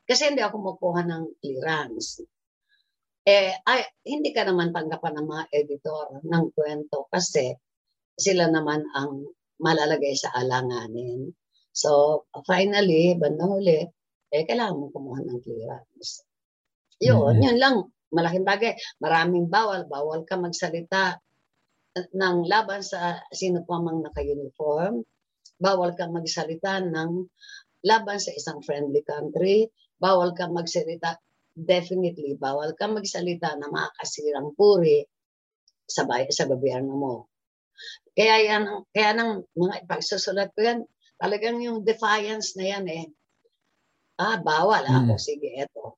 kasi hindi ako makuha ng clearance. Eh, ay, hindi ka naman tanggapan ng mga editor ng kwento kasi sila naman ang malalagay sa alanganin. So, finally, bandang huli, eh, kailangan mo kumuha ng clearance. Yun, Mhm. yun lang. Malaking bagay. Maraming bawal. Bawal ka magsalita ng laban sa sino pa mang naka-uniform. Bawal ka magsalita ng laban sa isang friendly country. Bawal ka magsalita, definitely, bawal ka magsalita na makakasirang puri sa, bay- sa gobyerno mo. Kaya yan, kaya nang mga ipagsusulat ko yan, talagang yung defiance na yan eh. Ah, bawal. Ah, Mm. o sige, eto.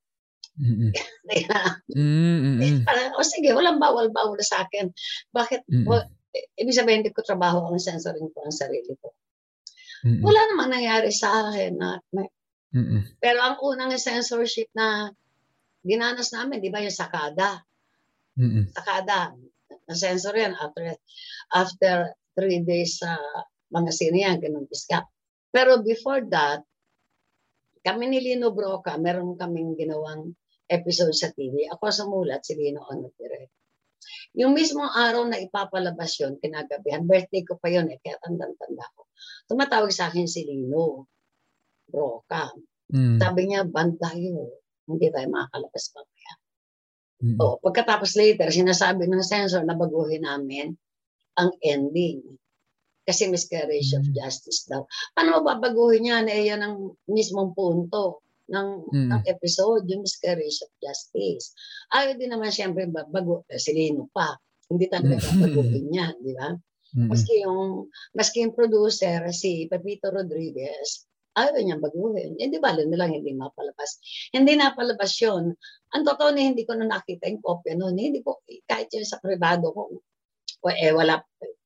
Mm-mm. [LAUGHS] Mm-mm. Parang, o sige, walang bawal-bawal sa akin. Bakit? Mm-mm. Well, ibig sabihin, hindi ko trabaho ang censoring ko ang sarili ko. Mm-mm. Wala namang nangyari sa akin. Na, may- Mm-mm. pero ang unang censorship na dinanas namin, di ba yung sakada? Mm-mm. Sakada. Na-censor yan after, after three days sa mga sino yan, kinumpis ka. Pero before that, kami ni Lino Broca, meron kaming ginawang episode sa TV. Ako sumulat, si Lino on direct. Yung mismong araw na ipapalabas yun, kinagabihan, birthday ko pa yun eh, kaya tandang-tanda ko. Tumatawag sa akin si Lino Broca. Mm. Sabi niya, band tayo. Hindi tayo makakalabas pa O, pagkatapos later, sinasabi ng sensor na baguhin namin ang ending. Kasi miscarriage of Mm. justice daw. Paano mababaguhin yan? Eh, yan ang mismong punto ng, Mm. ng episode, yung miscarriage of justice. Ayaw din naman siyempre bago, eh, si Lino pa. Hindi talaga Mm. babaguhin niya, di ba? Mm-mm. Maski yung, maski yung producer, si Pepito Rodriguez, ayaw niyang baguhin. Eh, di ba, na lang hindi mapalabas. Hindi napalabas yun. Ang totoo na hindi ko na nakita yung kopya noon. Hindi ko, kahit yun sa privado ko, o eh, wala,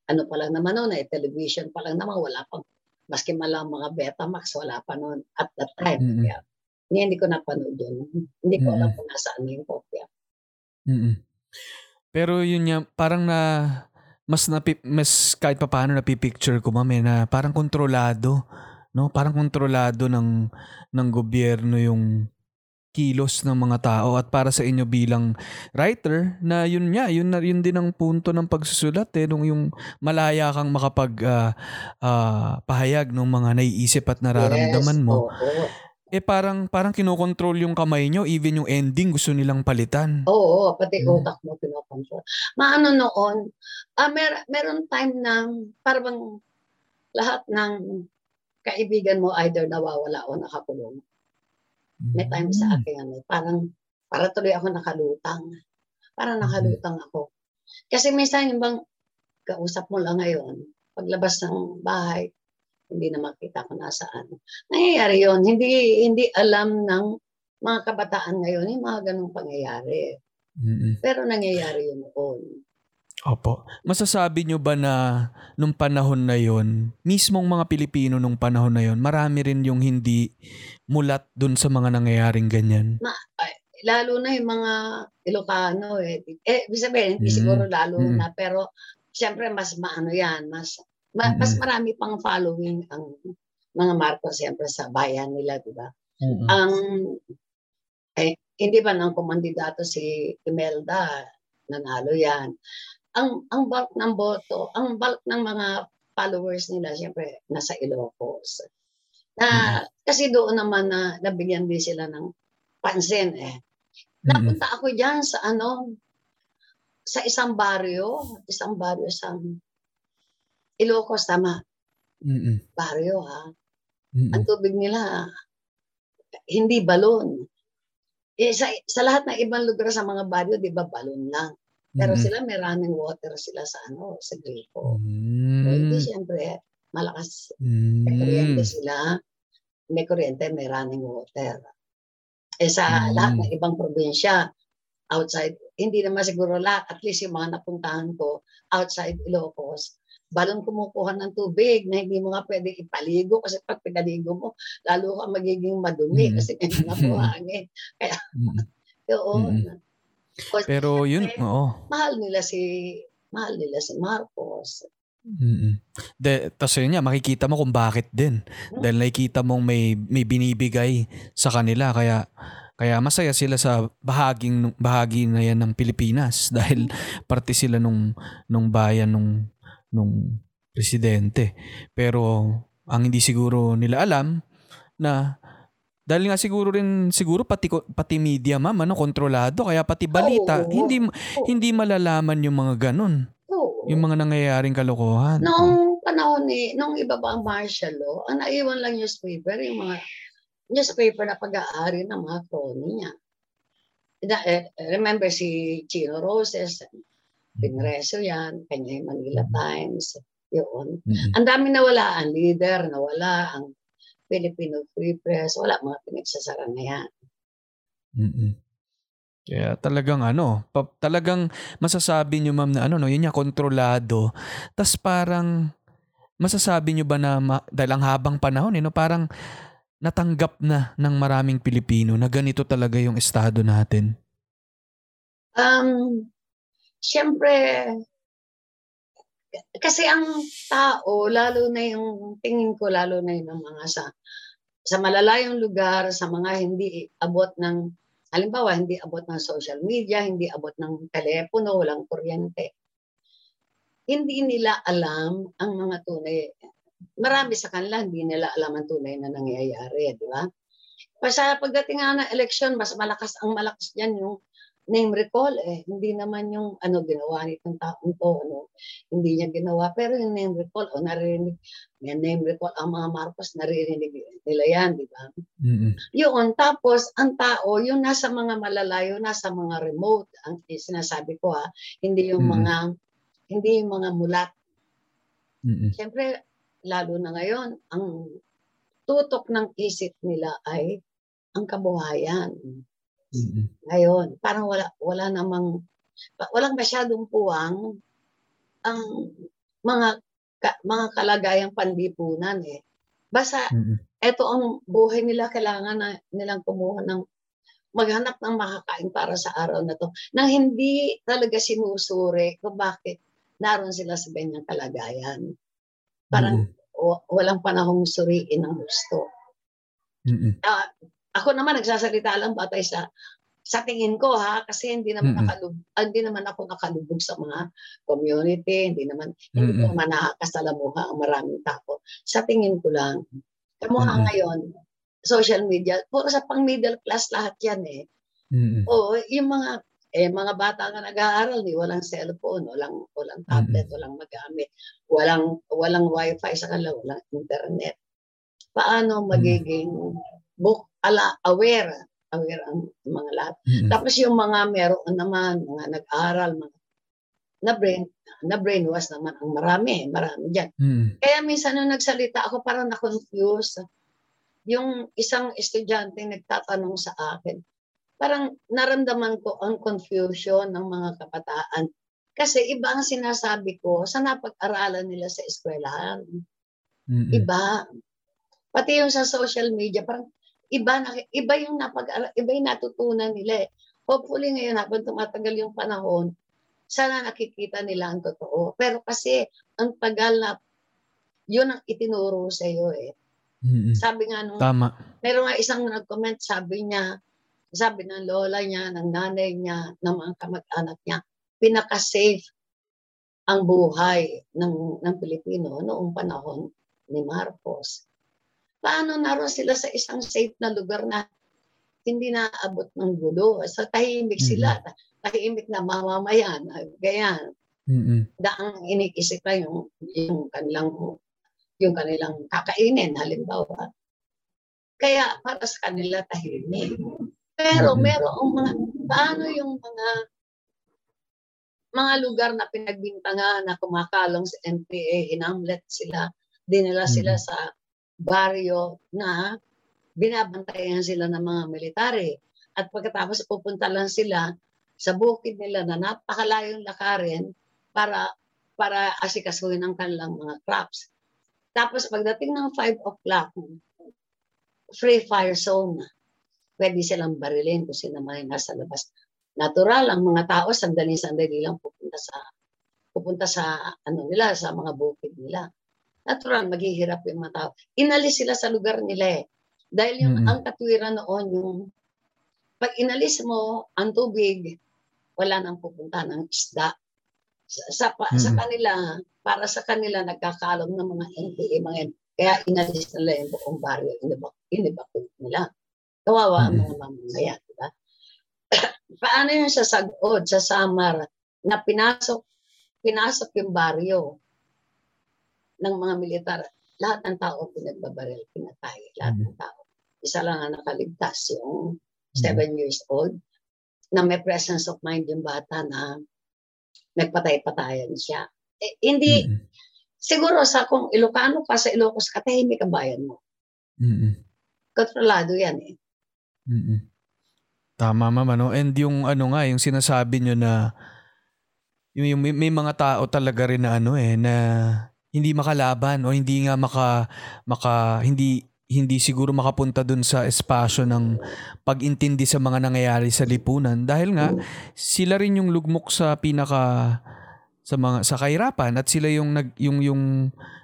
ano pa lang naman noon, eh, television pa lang naman, wala pang, maski malang mga Betamax, wala pa noon at that time. Mm-mm. Kaya, hindi, hindi ko napanood yun. Hindi ko alam Mm-mm. kung nasaan na yung kopya. Mm-mm. Pero yun nga, parang na mas napi, mas kahit pa paano napipicture ko mami na parang kontrolado, no? Parang kontrolado ng ng gobyerno yung kilos ng mga tao at para sa inyo bilang writer na yun nga yun na yun din ang punto ng pagsusulat eh nung yung malaya kang makapag ah, ah, pahayag ng mga naiisip at nararamdaman Yes, mo Oo. eh parang parang kinokontrol yung kamay nyo even yung ending gusto nilang palitan Oo, pati Mm. utak mo pinocontrol. Maano noon, ah mer meron time na parang lahat ng kaibigan mo either nawawala o nakakulong. May time Mm. sa akin ano, parang para tuloy ako nakalutang. Parang nakalutang ako. Kasi minsan yung bang kausap mo lang ngayon, paglabas ng bahay, hindi na makita kung nasaan. Nangyayari yun. Hindi, hindi alam ng mga kabataan ngayon yung mga ganong pangyayari. Mm-mm. Pero nangyayari yun noon. Opo. Masasabi nyo ba na nung panahon na yon, mismong mga Pilipino nung panahon na yon, marami rin yung hindi mulat dun sa mga nangyayaring ganyan? Lalo na yung mga Ilocano eh. Eh, sabihin, hindi Mm. siguro lalo Mm. na. Pero, siyempre, mas maano yan. Mas, ma- Mm-mm. mas marami pang following ang mga Marcos siyempre sa bayan nila, di ba? Mm-mm. Ang, eh, hindi ba ng kumandidato si Imelda, nanalo yan. Ang, ang bulk ng boto, ang bulk ng mga followers nila, siyempre, nasa Ilocos. Na, kasi doon naman na nabigyan din sila ng pansin eh. Mm-mm. Napunta ako diyan sa ano, sa isang baryo, isang baryo sa Ilocos, tama, Mm-mm. baryo ha. Mm-mm. Ang tubig nila, hindi balon. Eh, sa, sa lahat ng ibang lugar sa mga baryo, di ba, balon lang. Pero Mm-mm. sila may running water sila sa ano, sa gripo. So, Mm. hindi siyempre malakas may Mm. kuryente sila, may kuryente, may running water. Eh sa Mm. lahat ng ibang probinsya, outside, hindi naman siguro lahat, at least yung mga napuntahan ko, outside Ilocos, balon kumukuha ng tubig na hindi mo nga pwede ipaligo kasi pag pinaligo mo, lalo ka magiging madumi Mm. kasi may nakuhangin. [LAUGHS] Mm. [LAUGHS] Yun. O, Pero yun, Eh, oo. mahal nila si mahal nila si Marcos. Mm. De, tas yun nga, makikita mo kung bakit din. Dahil nakikita mong may, may binibigay sa kanila. Kaya, kaya masaya sila sa bahaging, bahagi na yan ng Pilipinas. [LAUGHS] Dahil parte sila nung, nung bayan nung, nung presidente. Pero ang hindi siguro nila alam na dahil nga siguro rin siguro pati pati media ma'am ano kontrolado kaya pati balita Oo. hindi hindi malalaman yung mga ganun Oo. yung mga nangyayaring kalokohan. Noong panahon ni, nung iba ba ang martial law, ang naiwan lang newspaper, yung mga newspaper na pag-aari ng mga crony niya. Eh, remember si Chino Roses, Pingreso yan, kanya yung Manila Times, yun. Mm-mm. Ang dami nawala, ang leader nawala, ang Filipino Free Press, wala mga pinagsasara na yan. Mm-mm. Kaya talagang ano, pa- talagang masasabi nyo ma'am na ano no, yun nga kontrolado. Tas parang masasabi nyo ba na ma- dahil ang habang panahon eh, no, parang natanggap na ng maraming Pilipino na ganito talaga yung estado natin. Um, Siyempre, kasi ang tao, lalo na yung tingin ko, lalo na yung mga sa sa malalayong lugar, sa mga hindi abot ng, halimbawa, hindi abot ng social media, hindi abot ng telepono, walang kuryente. Hindi nila alam ang mga tunay. Marami sa kanila, hindi nila alam ang tunay na nangyayari, di ba? Sa pagdating nga ng election, mas malakas ang malakas dyan yung name recall eh. Hindi naman yung ano ginawa nitong taong to, ano, hindi niya ginawa. Pero yung name recall, o naririnig, yung name recall, ang mga Marcos, naririnig nila yan, di ba? Mm-mm. Yun, tapos ang tao, yung nasa mga malalayo, nasa mga remote, ang sinasabi ko ha, hindi yung Mm. mga, hindi yung mga mulat. Mm-mm. Siyempre, lalo na ngayon, ang tutok ng isip nila ay ang kabuhayan. Mm-mm. Ngayon, parang wala wala namang walang masyadong puwang ang mga ka, mga kalagayang panlipunan eh. Basta Mm-mm. eto ang buhay nila kailangan na nilang kumuha ng maghanap ng makakain para sa araw na to nang hindi talaga sinusuri kung bakit naroon sila sa ganyang kalagayan. Parang o- walang panahong suriin ang gusto. Mm-mm. Ah, ako naman nagsasalita lang batay sa sa tingin ko ha kasi hindi naman Mm-mm. nakalub hindi naman ako nakalubog sa mga community, hindi naman hindi ko naman nakakasalamuha ang maraming tao. Sa tingin ko lang, kamuha Mm-mm. ngayon, social media, puro sa pang middle class lahat yan eh. Mm-mm. O yung mga eh mga bata nga nag-aaral, ni walang cellphone, walang walang tablet, walang magamit, walang walang wifi sa kanila, walang internet. Paano magiging book ala aware aware ang mga lahat. Mm-mm. Tapos yung mga meron naman mga nag-aral, mga na brain na brainwash naman ang marami, marami diyan. Mm-mm. Kaya minsan nung nagsalita ako parang na-confuse. Yung isang estudyante nagtatanong sa akin, parang naramdaman ko ang confusion ng mga kabataan. Kasi iba ang sinasabi ko sa napag-aralan nila sa eskwelahan. Mm-mm. Iba. Pati yung sa social media, parang iba, na, iba yung napag iba yung natutunan nila eh. Hopefully ngayon habang tumatagal yung panahon, sana nakikita nila ang totoo. Pero kasi ang tagal na yun ang itinuro sa iyo eh. Mm-mm. Sabi nga nung Tama. meron nga isang nag-comment, sabi niya, sabi ng lola niya, ng nanay niya, ng mga kamag-anak niya, pinaka-safe ang buhay ng, ng Pilipino noong panahon ni Marcos. Paano naroon sila sa isang safe na lugar na hindi naaabot ng gulo? Sa tahimik sila, tahimik na mamamayan, ganyan Mm-mm. daang iniisipan yung yung kanilang yung kanilang kakainin halimbawa. Kaya para sa kanila tahimik. Pero Mhm. merong mga paano yung mga mga lugar na pinagbintangan na kumakalong sa NPA, hinamlet sila, dinala sila Mhm. sa baryo na binabantayan sila ng mga military. At pagkatapos pupunta lang sila sa bukid nila na napakalayong lakarin para para asikasuhin ang kanilang mga crops. Tapos pagdating ng 5 o'clock, free fire zone na. Pwede silang barilin kung sino man nasa labas. Natural, ang mga tao sandali-sandali lang pupunta sa pupunta sa ano nila sa mga bukid nila. Natural maghihirap yung mga tao. Inalis sila sa lugar nila eh. Dahil yung Mm-mm. ang katwiran noon yung pag inalis mo ang tubig, wala nang pupunta ng isda. Sa, sa, pa- sa kanila, para sa kanila nagkakalong ng mga NPA, mga. Kaya inalis nila yung buong baryo, inibak- inibakot nila. Kawawa ang Mm-mm. mga mamamayan, di ba? [COUGHS] Paano yung sa Sagod, sa Samar, na pinasok, pinasok yung baryo ng mga militar, lahat ng tao pinagbabaril, pinatay, lahat ng tao. Isa lang ang nakaligtas, yung seven years old, na may presence of mind yung bata na nagpatay-patayan siya. Eh, hindi, Mm-mm. siguro sa kung Ilocano ka sa Ilocos, katahimik ang bayan mo. Mm-mm. Kontrolado yan eh. Mm-mm. Tama ma'am ano and yung ano nga yung sinasabi nyo na yung, yung may, may mga tao talaga rin na ano eh na hindi makalaban o hindi nga maka maka hindi hindi siguro makapunta dun sa espasyo ng pag-intindi sa mga nangyayari sa lipunan. Dahil nga sila rin yung lugmok sa pinaka sa mga sa kahirapan at sila yung nag yung yung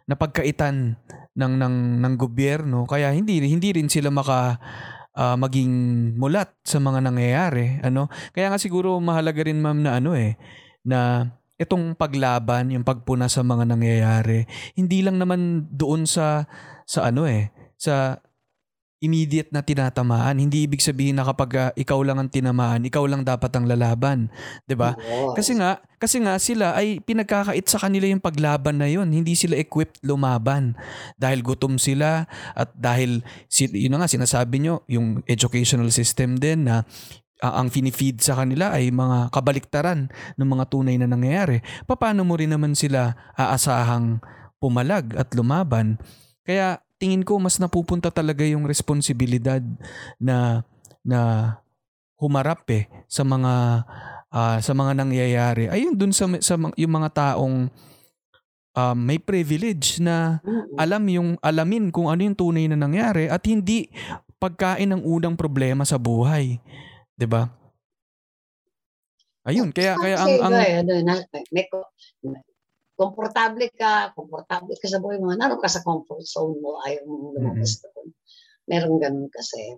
napagkaitan ng ng ng gobyerno. Kaya hindi hindi rin sila maka ah, maging mulat sa mga nangyayari ano? Kaya nga siguro mahalaga rin ma'am na ano eh na itong paglaban yung pagpuna sa mga nangyayari hindi lang naman doon sa sa ano eh sa immediate na tinatamaan hindi ibig sabihin na kapag ah, ikaw lang ang tinamaan ikaw lang dapat ang lalaban 'di ba Oo. kasi nga, kasi nga sila ay pinagkakait sa kanila yung paglaban na yun. Hindi sila equipped lumaban. Dahil gutom sila at dahil, yun na nga sinasabi nyo, yung educational system din na ah, ang finifeed sa kanila ay mga kabaliktaran ng mga tunay na nangyayari. Paano mo rin naman sila aasahang pumalag at lumaban? Kaya tingin ko mas napupunta talaga yung responsibilidad na na humarap eh sa mga ah, sa mga nangyayari. Ayun dun sa, sa yung mga taong um, may privilege na alam yung alamin kung ano yung tunay na nangyari at hindi pagkain ng unang problema sa buhay. 'Di ba? Ayun, kaya kaya ang ang ano, na- may, komportable ka, komportable ka sa buhay mo, naroon ka sa comfort zone mo, ayaw mong lumabas doon. Meron ganun kasi.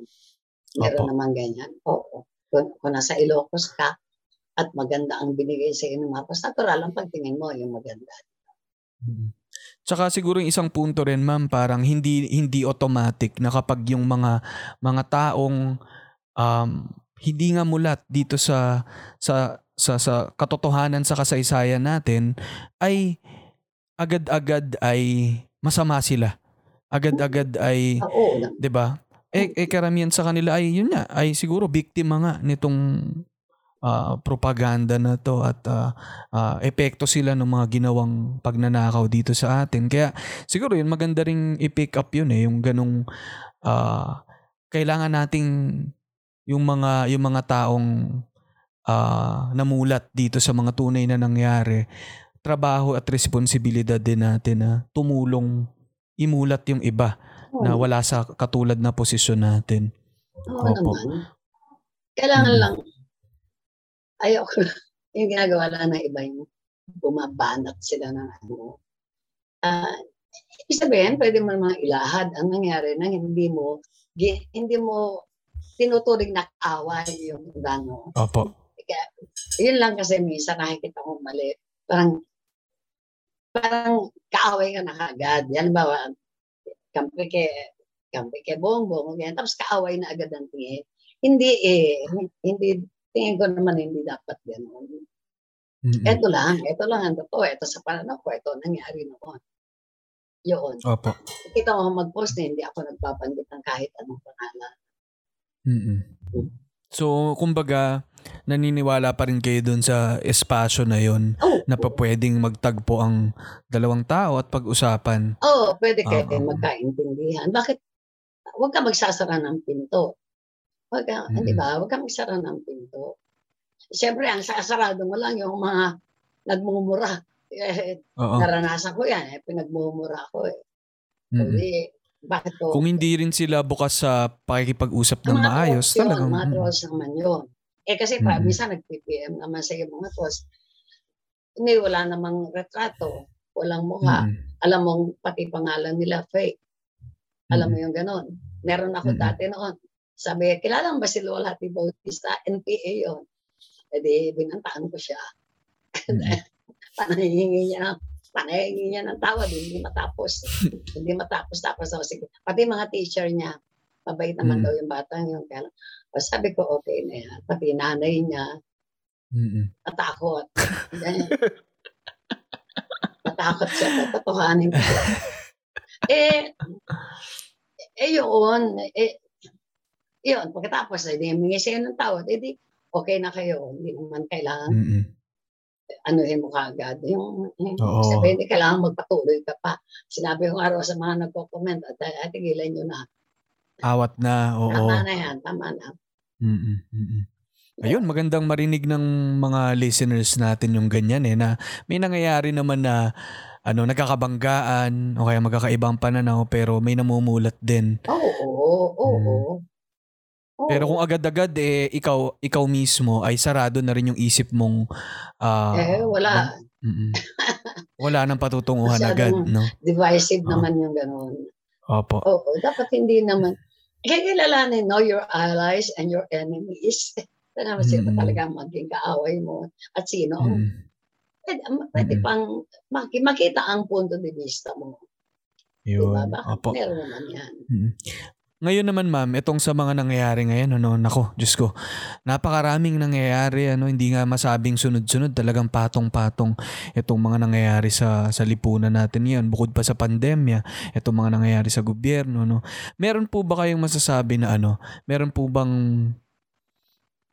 Meron Opo. naman ganyan. Oo. Kung, kung nasa Ilocos ka, at maganda ang binigay sa iyo ng mapos, natural ang pagtingin mo yung maganda. Tsaka siguro yung isang punto rin ma'am, parang hindi hindi automatic na kapag yung mga mga taong um, hindi nga mulat dito sa sa sa sa katotohanan sa kasaysayan natin ay agad-agad ay masama sila. Agad-agad ay Oo, 'di ba? Eh, eh karamihan sa kanila ay yun nga, ay siguro biktima nga nitong ah, propaganda na to at ah, ah, epekto sila ng mga ginawang pagnanakaw dito sa atin. Kaya siguro yun maganda ring i-pick up yun eh, yung ganong ah, kailangan nating yung mga yung mga taong ah, namulat dito sa mga tunay na nangyari, trabaho at responsibilidad din natin na tumulong imulat yung iba na wala sa katulad na posisyon natin. Oo Opo. naman. Kailangan Mm. lang, ayaw ko, [LAUGHS] yung ginagawa lang ng iba yung bumabanat sila ng ano. Ah, ibig sabihin, pwede mo namang ilahad ang nangyari na hindi mo, hindi mo tinuturing na kaaway yung gano. Opo. Kaya, yun lang kasi minsan nakikita mo mali. Parang, parang kaaway ka na kagad. Yan ba, kampi ke, kampi ke bongbong, ganyan. Tapos kaaway na agad ang tingin. Hindi eh, hindi, tingin ko naman hindi dapat gano'n. Mm-mm. Ito lang, ito lang ang totoo. Ito sa pananaw ko, ito nangyari noon. Yun. Opo. Kita mo mag-post na hindi ako nagpapanggit ng kahit anong pangalan. Mm-mm. So, kumbaga, naniniwala pa rin kayo dun sa espasyo na yon Oh, na pa pwedeng magtagpo ang dalawang tao at pag-usapan. oh, pwede kayo Oo. magkaintindihan. Bakit? Huwag ka magsasara ng pinto. Huwag ka, Mm. di ba? Huwag ka magsara ng pinto. Siyempre, ang sasarado mo lang yung mga nagmumura. Eh, Oo. naranasan ko yan. Eh, pinagmumura ko eh. Mm-mm. Hindi, bakit ko? Kung hindi rin sila bukas sa pakikipag-usap ng mga maayos, yun, talagang... mga trolls naman yun. Eh kasi pa, Mm. minsan nag-PPM naman sa yung mga trolls. Hindi, wala namang retrato. Walang mukha. Mm-mm. Alam mong pati pangalan nila fake. Alam mo Mm-mm. yung ganon. Meron ako Mm-mm. dati noon. Sabi, kilala mo ba si Lola T. Bautista? NPA yun. E di, binantaan ko siya. Mm-mm. [LAUGHS] Panahingi niya ng panahingi niya ng tawad, hindi matapos. [LAUGHS] hindi matapos. Tapos ako, sige. Pati mga teacher niya, mabait naman Mm. daw yung batang yun. Kaya, o, sabi ko, okay na yan. Pati nanay niya, Mm-mm. natakot. [LAUGHS] Ganyan. natakot siya, tatotohanin ko. eh, eh yun, eh, yun, pagkatapos, eh, di humingi siya ng tawad, eh, di, okay na kayo. Hindi naman kailangan, Mm-mm. Anuhin mo kaagad. Yung, yung Oo. sabi, hindi kailangan magpatuloy ka pa. Sinabi ko araw sa mga nagko-comment, at, at tigilan nyo na. Awat na, oo. Tama na yan, tama na. Mm-mm. Mm-mm. Ayun, magandang marinig ng mga listeners natin yung ganyan eh, na may nangyayari naman na ano, nagkakabanggaan o kaya magkakaibang pananaw pero may namumulat din. Oo, oo, oo. Oo. Pero kung agad-agad eh ikaw ikaw mismo ay sarado na rin yung isip mong ah, eh, wala. wala nang patutunguhan Masyadong- agad, no? Divisive Oo. naman yung gano'n. Opo. Oo, dapat hindi naman. Kaya kilalanin, know your allies and your enemies. [LAUGHS] Ito naman sino Mm. talaga maging kaaway mo at sino Mm. pwede, pwede Mm. pang maki- makita ang punto de vista mo. Yun. Diba? Baka Opo. meron naman yan. Mm. Ngayon naman ma'am, itong sa mga nangyayari ngayon, ano, nako, Diyos ko, napakaraming nangyayari, ano, hindi nga masabing sunod-sunod, talagang patong-patong itong mga nangyayari sa, sa lipunan natin yan, bukod pa sa pandemya, itong mga nangyayari sa gobyerno, no. Meron po ba kayong masasabi na ano, meron po bang,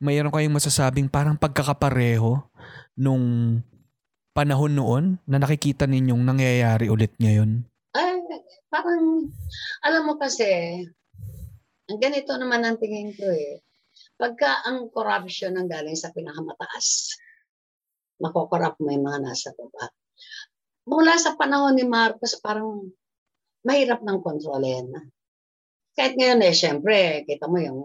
mayroon kayong masasabing parang pagkakapareho nung panahon noon na nakikita ninyong nangyayari ulit ngayon? Ay, parang, alam mo kasi, ang ganito naman ang tingin ko eh. Pagka ang corruption ang galing sa pinakamataas, makokorrupt mo yung mga nasa baba. Mula sa panahon ni Marcos, parang mahirap ng kontrolin. Kahit ngayon eh, syempre, kita mo yung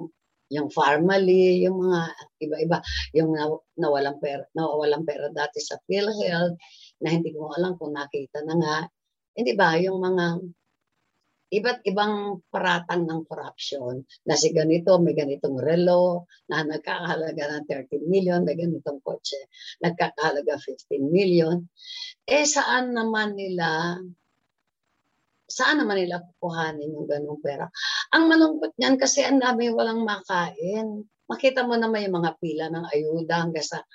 yung family, yung mga iba-iba, yung na, nawalang pera, nawawalang pera dati sa PhilHealth, na hindi ko alam kung nakita na nga. Hindi ba, yung mga iba't ibang paratang ng corruption na si ganito, may ganitong relo na nagkakahalaga ng 13 million, may ganitong kotse, nagkakahalaga 15 million. Eh, saan naman nila saan naman nila kukuhanin yung ganung pera? Ang malungkot niyan kasi ang dami walang makain. Makita mo naman yung mga pila ng ayuda hanggang sa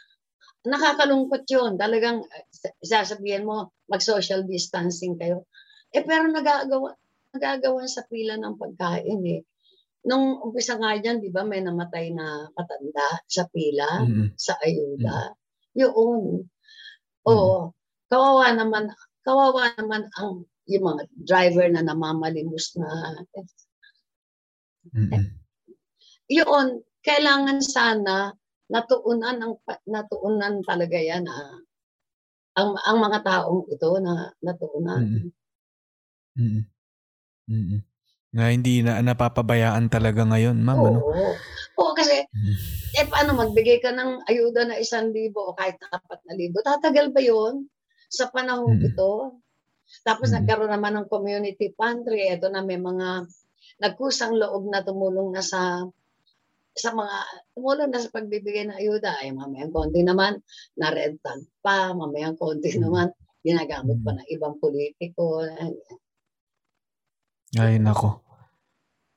nakakalungkot yun. Talagang eh, sasabihin mo, mag-social distancing kayo. Eh pero nagagawa, nagagawa sa pila ng pagkain eh. Nung umpisa nga dyan, di ba, may namatay na matanda sa pila, Mm-mm. sa ayuda. Yun. Oo. Kawawa naman, kawawa naman ang yung mga driver na namamalimos na. Mm-mm. Yun, kailangan sana natuunan ang natuunan talaga yan ah. ang ang mga taong ito na natuunan. Mm. Mm. Mm. Na hindi na napapabayaan talaga ngayon, ma'am, Oo. ano? Oo, kasi Mm. eh paano magbigay ka ng ayuda na isang libo o kahit apat na libo? Tatagal ba yun sa panahon Mm. ito? Tapos Mm. nagkaroon naman ng community pantry. Ito na may mga nagkusang loob na tumulong na sa sa mga tumulong na sa pagbibigay ng ayuda. Ay mamayang konti naman na-rental pa, mamayang konti Mm. naman ginagamit pa ng ibang politiko. Ay, nako.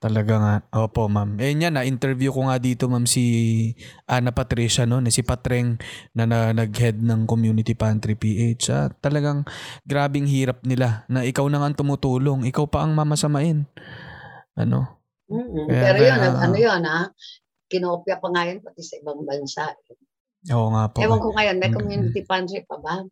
Talaga nga. Opo, ma'am. Eh, yan, na-interview ko nga dito, ma'am, si Ana Patricia, no? Si Patreng na, na nag-head ng Community Pantry PH. Ah, talagang grabing hirap nila na ikaw na nga tumutulong. Ikaw pa ang mamasamain. Ano? Mm-mm. Kaya Pero yun, kaya- ano yun ha? kinopya pa nga yun pati sa ibang bansa. Oo nga po. Ewan ko ngayon, may Mm, community pantry pa ba?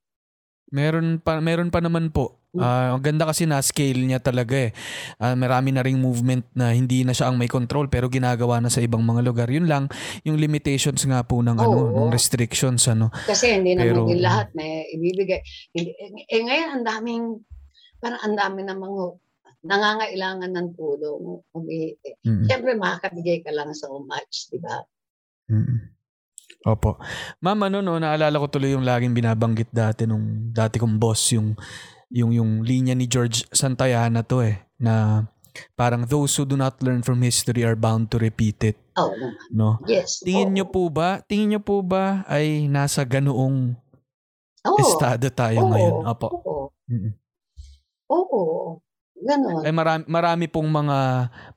Meron pa meron pa naman po. Mm. Ah, ang ganda kasi na scale niya talaga eh. Ah, marami na ring movement na hindi na siya ang may control pero ginagawa na sa ibang mga lugar. Yun lang yung limitations nga po ng ano, Oo. ng restrictions ano. Kasi hindi naman Pero- din lahat na ibibigay. Hindi, eh, eh, ngayon, ang daming, parang ang dami ng mga nangangailangan ng tulong. Umi, eh, Mm. Siyempre, makakabigay ka lang so much, di ba? Mm. Opo. Ma'am, ano no, naalala ko tuloy yung laging binabanggit dati nung dati kong boss, yung yung yung linya ni George Santayana to eh, na parang those who do not learn from history are bound to repeat it, Oo naman. no? Yes. Tingin oo. niyo po ba, tingin niyo po ba ay nasa ganoong Oo. estado tayo Oo. ngayon? Opo. Oo. Mm. Oo. Ganon. Ay marami, marami pong mga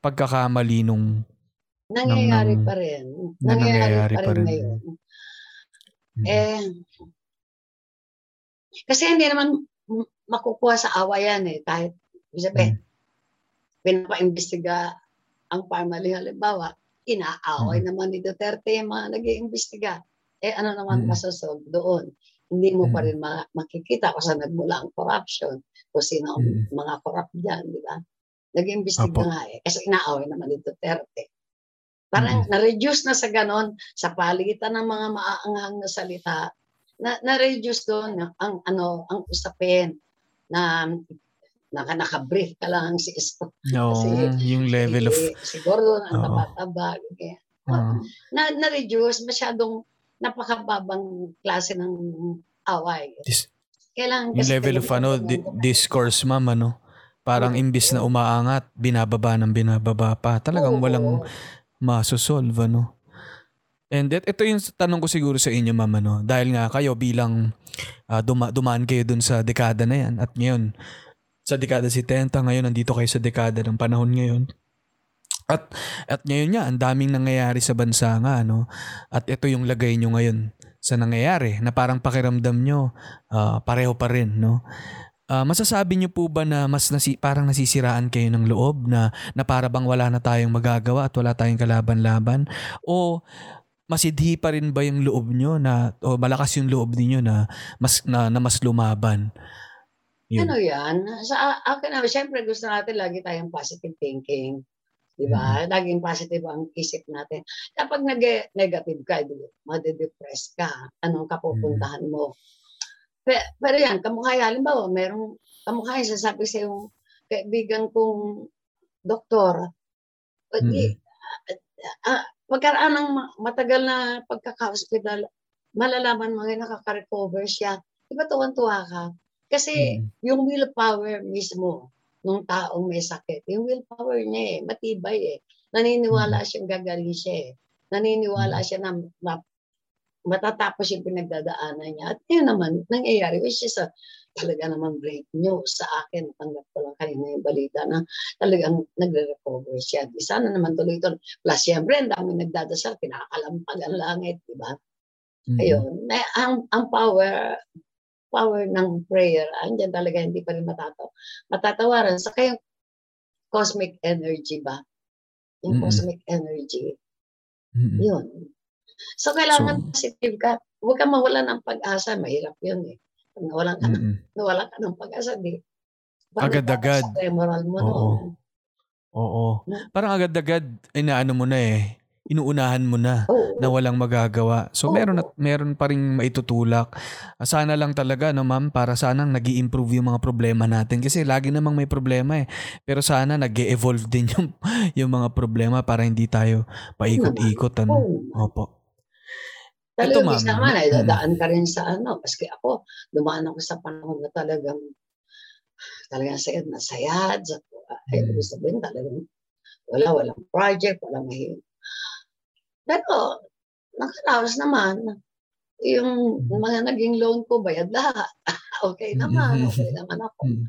pagkakamali nung nangyayari ng- pa rin. na nangyayari Nangyayari, pa pa rin rin. ngayon. Mm. Eh, kasi hindi naman makukuha sa awa yan eh. Kahit, ibig sabihin, pinapa-imbestiga ang Parmali halimbawa, inaaway Mm. naman ni Duterte yung mga nag-iimbestiga. Eh ano naman Mm. masasolve doon? Hindi mo pa Mm. rin ma- makikita kung saan nagmula ang corruption, kung sino ang Mm. mga corrupt dyan, di ba? Nag-iimbestiga nga eh. Kasi inaaway naman ni Duterte. Parang Mm. na-reduce na sa ganon, sa paligitan ng mga maaanghang na salita, na, na-reduce doon ang, ano, ang usapin na naka, naka-brief ka lang si Isko. No, kasi- yung level of Si, si Gordon, ang taba-taba. ganyan. ah, Na, na-reduce, masyadong napakababang klase ng away. Dis- Kailangan yung level of ano, di- discourse ma'am ano. Parang Oo. imbis na umaangat, binababa ng binababa pa. Talagang Oo. walang masosolve ano. And it, ito yung tanong ko siguro sa inyo ma'am ano. Dahil nga kayo bilang ah, duma, dumaan kayo dun sa dekada na yan at ngayon sa dekada 70 ngayon nandito kayo sa dekada ng panahon ngayon. At at ngayon nga ang daming nangyayari sa bansa nga ano. At ito yung lagay nyo ngayon sa nangyayari na parang pakiramdam nyo ah, pareho pa rin no. Ah, masasabi niyo po ba na mas nasi, parang nasisiraan kayo ng loob na, na para bang wala na tayong magagawa at wala tayong kalaban-laban? O masidhi pa rin ba yung loob nyo na, o malakas yung loob niyo na mas, na, na mas lumaban? Yun. Ano yan? Sa akin naman, syempre gusto natin lagi tayong positive thinking. Di ba? Laging positive ang isip natin. Kapag nag-negative ka, di ba, madidepress ka, anong kapupuntahan mo? Pero, pero yan, kamukha yan, halimbawa, merong kamukha yan, sasabi sa yung kaibigan kong doktor, o di, ah, pagkaraan ng ma- matagal na pagkaka-hospital, malalaman mo yung nakaka-recover siya. Di ba tuwan-tuwa ka? Kasi Mm. yung willpower mismo nung taong may sakit, yung willpower niya eh, matibay eh. Naniniwala siyang gagaling siya eh. Naniniwala siya na, na matatapos yung pinagdadaanan niya. At yun naman, nangyayari, which is a, talaga naman great news sa akin. Tanggap ko lang kanina yung balita na talagang nagre-recover siya. Di sana naman tuloy-tuloy. Plus, siyempre, ang dami nagdadasal, pinakalampag ang langit, di ba? Mm. Ayun. Na, ang, ang power, power ng prayer, andyan talaga hindi pa rin matataw, matatawaran. Sa kayong cosmic energy ba? Yung Mm-mm. cosmic energy, Mm-mm. yun. So, kailangan positive ka. Huwag ka mawala ng pag-asa. Mahirap yun eh. Pag nawalan ka, ng, Mm-mm. nawalan ka ng pag-asa, di. Agad-agad. Sa moral mo Oo. noon. Oo. Mm. Parang agad-agad, inaano mo na eh. Inuunahan mo na Oo. na walang magagawa. So Oo. meron at meron pa ring maitutulak. Sana lang talaga no ma'am para sanang nag improve yung mga problema natin kasi lagi namang may problema eh. Pero sana nag evolve [LAUGHS] din yung yung mga problema para hindi tayo paikot-ikot ano. Opo. Talagang Ito, ma'am. naman, ay dadaan ka rin sa ano. Maski ako, dumaan ako sa panahon na talagang talagang sayad na sayad. Sa, ay, Mm. ibig sabihin talagang wala, walang project, walang mahirap. Pero, nakaraos naman, yung Mm. mga naging loan ko, bayad lahat. [LAUGHS] okay naman, okay naman ako. Mm.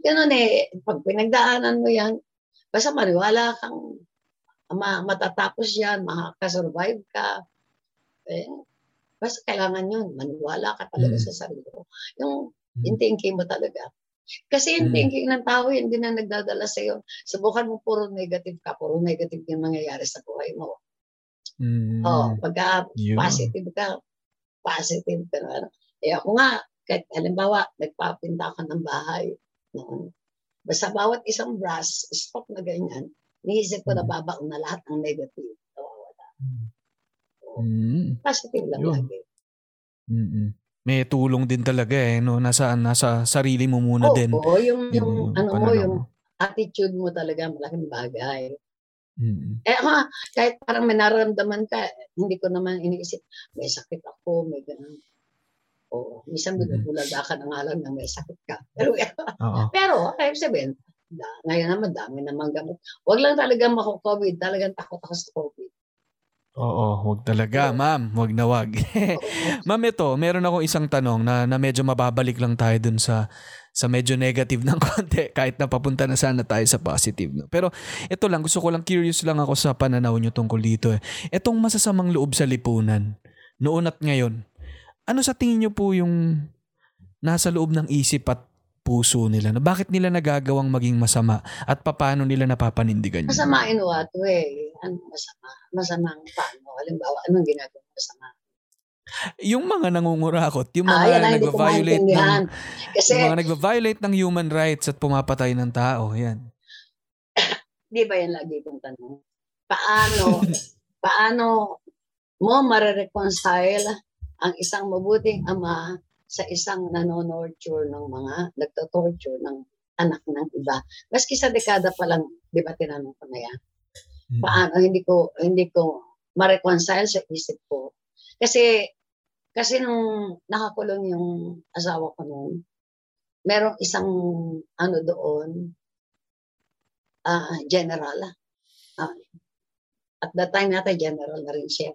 Ganun eh, pag pinagdaanan mo yan, basta mariwala kang ma- matatapos yan, makakasurvive ka. Eh, basta kailangan yun, maniwala ka talaga Mm. sa sarili mo. Yung, Mm. yung thinking mo talaga. Kasi yung Mm. thinking ng tao, hindi na nagdadala sa'yo. Subukan mo puro negative ka, puro negative yung mangyayari sa buhay mo. Mm. Oh, pagka Yun. positive ka, positive ka na. Eh ako nga, kahit halimbawa, nagpapinta ako ng bahay noon. Basta bawat isang brush, stock na ganyan, niisip ko na Mm. babaon na lahat ng negative. Nawawala. Mm. Positive lang Yun. lagi. Mm-mm. May tulong din talaga eh, no? Nasa, nasa sarili mo muna Oo, din. oo, yung, yung, ano mo, yung attitude mo talaga, malaking bagay. Mm-mm. Eh ako kahit parang may nararamdaman ka, hindi ko naman iniisip, may sakit ako, may ganun. Oo, minsan Mhm. binubulaga ka na nga lang na may sakit ka. [LAUGHS] Pero, Oo. pero kaya sabihin, da, ngayon naman dami namang gamot. Huwag lang talaga mako-COVID, talagang takot ako sa COVID. Oo, wag talaga, ma'am. Wag na wag. [LAUGHS] [LAUGHS] Ma'am, ito, meron akong isang tanong na, na medyo mababalik lang tayo dun sa sa medyo negative [LAUGHS] ng konti kahit na papunta na sana tayo sa positive. No? Pero ito lang, gusto ko lang curious lang ako sa pananaw nyo tungkol dito. Eh. Itong masasamang loob sa lipunan, noon at ngayon, ano sa tingin nyo po yung nasa loob ng isip at puso nila? No? Bakit nila nagagawang maging masama at paano nila napapanindigan yun? Masama in what way? Ano masama? Masamang paano? Halimbawa, anong ginagawa masama? Yung mga nangungurakot, yung Ah, mga yan hindi ko nagva-violate ng. Kasi, yung mga nagva-violate ng human rights at pumapatay ng tao, yan. [LAUGHS] di ba yan lagi kong tanong? Paano, paano mo mare-reconcile ang isang mabuting ama sa isang nanonorture ng mga nagtotorture ng anak ng iba. Maski sa dekada pa lang, di ba tinanong ko na yan? Paano hindi ko hindi ko ma-reconcile sa isip ko. Kasi kasi nung nakakulong yung asawa ko noon, merong isang ano doon, ah general. Ah, at that time natin general na rin siya.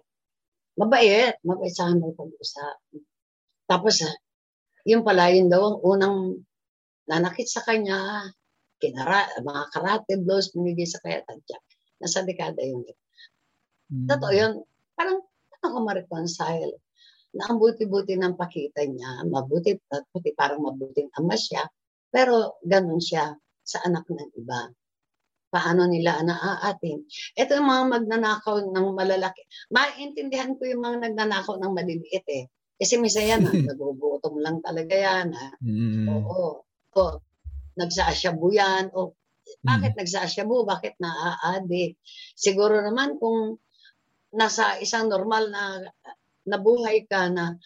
Mabait, mabait sa akin pag-usap. Tapos, yung pala, yun daw ang unang nanakit sa kanya, kinara, mga karate blows, binigay sa kanya, tadyak. Nasa dekada yun. Mm. Totoo yun. Parang, paano ko ma-reconcile? Na ang buti-buti ng pakita niya, mabuti, buti parang mabuting ama siya, pero ganun siya sa anak ng iba. Paano nila naaatin? Ito yung mga magnanakaw ng malalaki. Maintindihan ko yung mga nagnanakaw ng maliliit eh. Kasi misa yan, ah, [LAUGHS] nagugutom lang talaga yan. ah. Mm. Oo. O, nagsasyabu yan. O, bakit nagsasyabu? Bakit naaadik? Siguro naman kung nasa isang normal na nabuhay ka na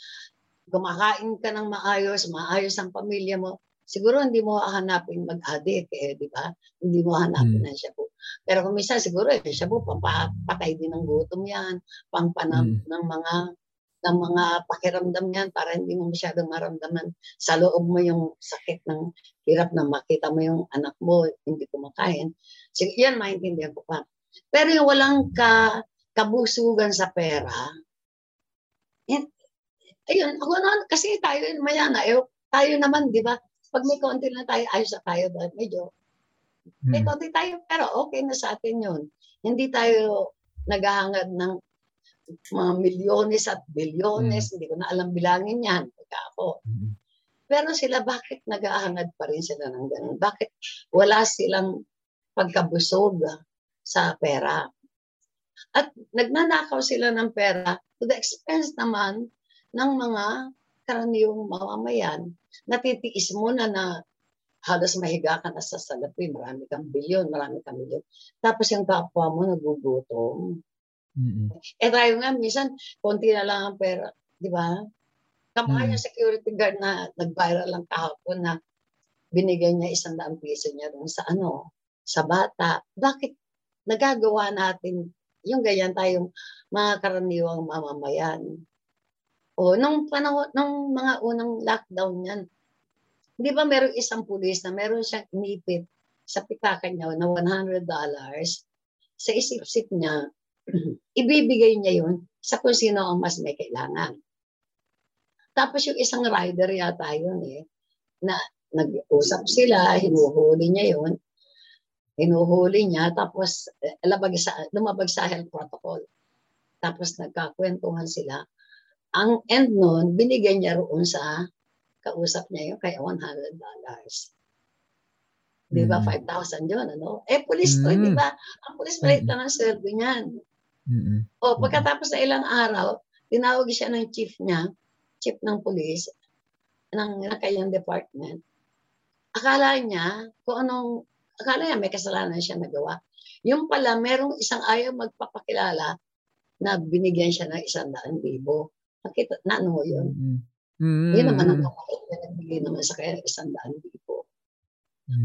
kumakain ka ng maayos, maayos ang pamilya mo, siguro hindi mo hahanapin mag-addict eh, di ba? Hindi mo hahanapin Mm. ng shabu. Pero kung minsan siguro eh, shabu, pampatay din ng gutom yan, pampanam Mm. ng mga ng mga pakiramdam yan para hindi mo masyadong maramdaman sa loob mo yung sakit ng hirap na makita mo yung anak mo hindi kumakain. Sige, yan maintindihan ko pa. Pero yung walang ka, kabusugan sa pera, yan, ayun, ako naman, kasi tayo mayan, ayo, tayo naman, di ba? Pag may konti na tayo, ayos na tayo, but medyo, may Mm. konti tayo, pero okay na sa atin yun. Hindi tayo naghahangad ng mga milyones at bilyones, hindi ko na alam bilangin yan, pagka ako. Mm. Pero sila, bakit nag-aangad pa rin sila ng ganun? Bakit wala silang pagkabusog sa pera? At nagnanakaw sila ng pera to the expense naman ng mga karaniwang mamamayan. Natitiis mo na na halos mahiga ka na sa salapi, marami kang bilyon, marami kang milyon. Tapos yung kapwa mo nagugutom. Mm. Eh tayo nga, minsan, konti na lang ang pera, di ba? Kamukha Mm. yung security guard na nag-viral lang kahapon na binigay niya isang daang piso niya dun sa ano, sa bata. Bakit nagagawa natin yung ganyan tayong mga karaniwang mamamayan? O, nung panahon, nung mga unang lockdown yan, di ba meron isang pulis na meron siyang inipit sa pitakan niya na $100 sa isip-isip niya, [CLEARS THROAT] ibibigay niya yun sa kung sino ang mas may kailangan. Tapos yung isang rider yata yun eh, na nag-usap sila, hinuhuli niya yun, hinuhuli niya, tapos eh, labag sa, lumabag sa health protocol. Tapos nagkakwentuhan sila. Ang end nun, binigay niya roon sa kausap niya yung kaya $100. Di ba? Mm. 5,000 yun, ano? Eh, pulis to, Mm. di ba? Ang pulis, maliit Mm. lang ang sweldo niyan. Mm-mm. O pagkatapos na ilang araw, tinawag siya ng chief niya, chief ng police, ng, ng kanyang department. Akala niya, kung anong, akala niya may kasalanan siya nagawa. Yung pala, merong isang ayaw magpapakilala na binigyan siya ng isang daan libo. Nakita, na ano yun? Mm-mm. Yun naman ang kapatid na nagbigay naman sa kanya ng isang daan libo.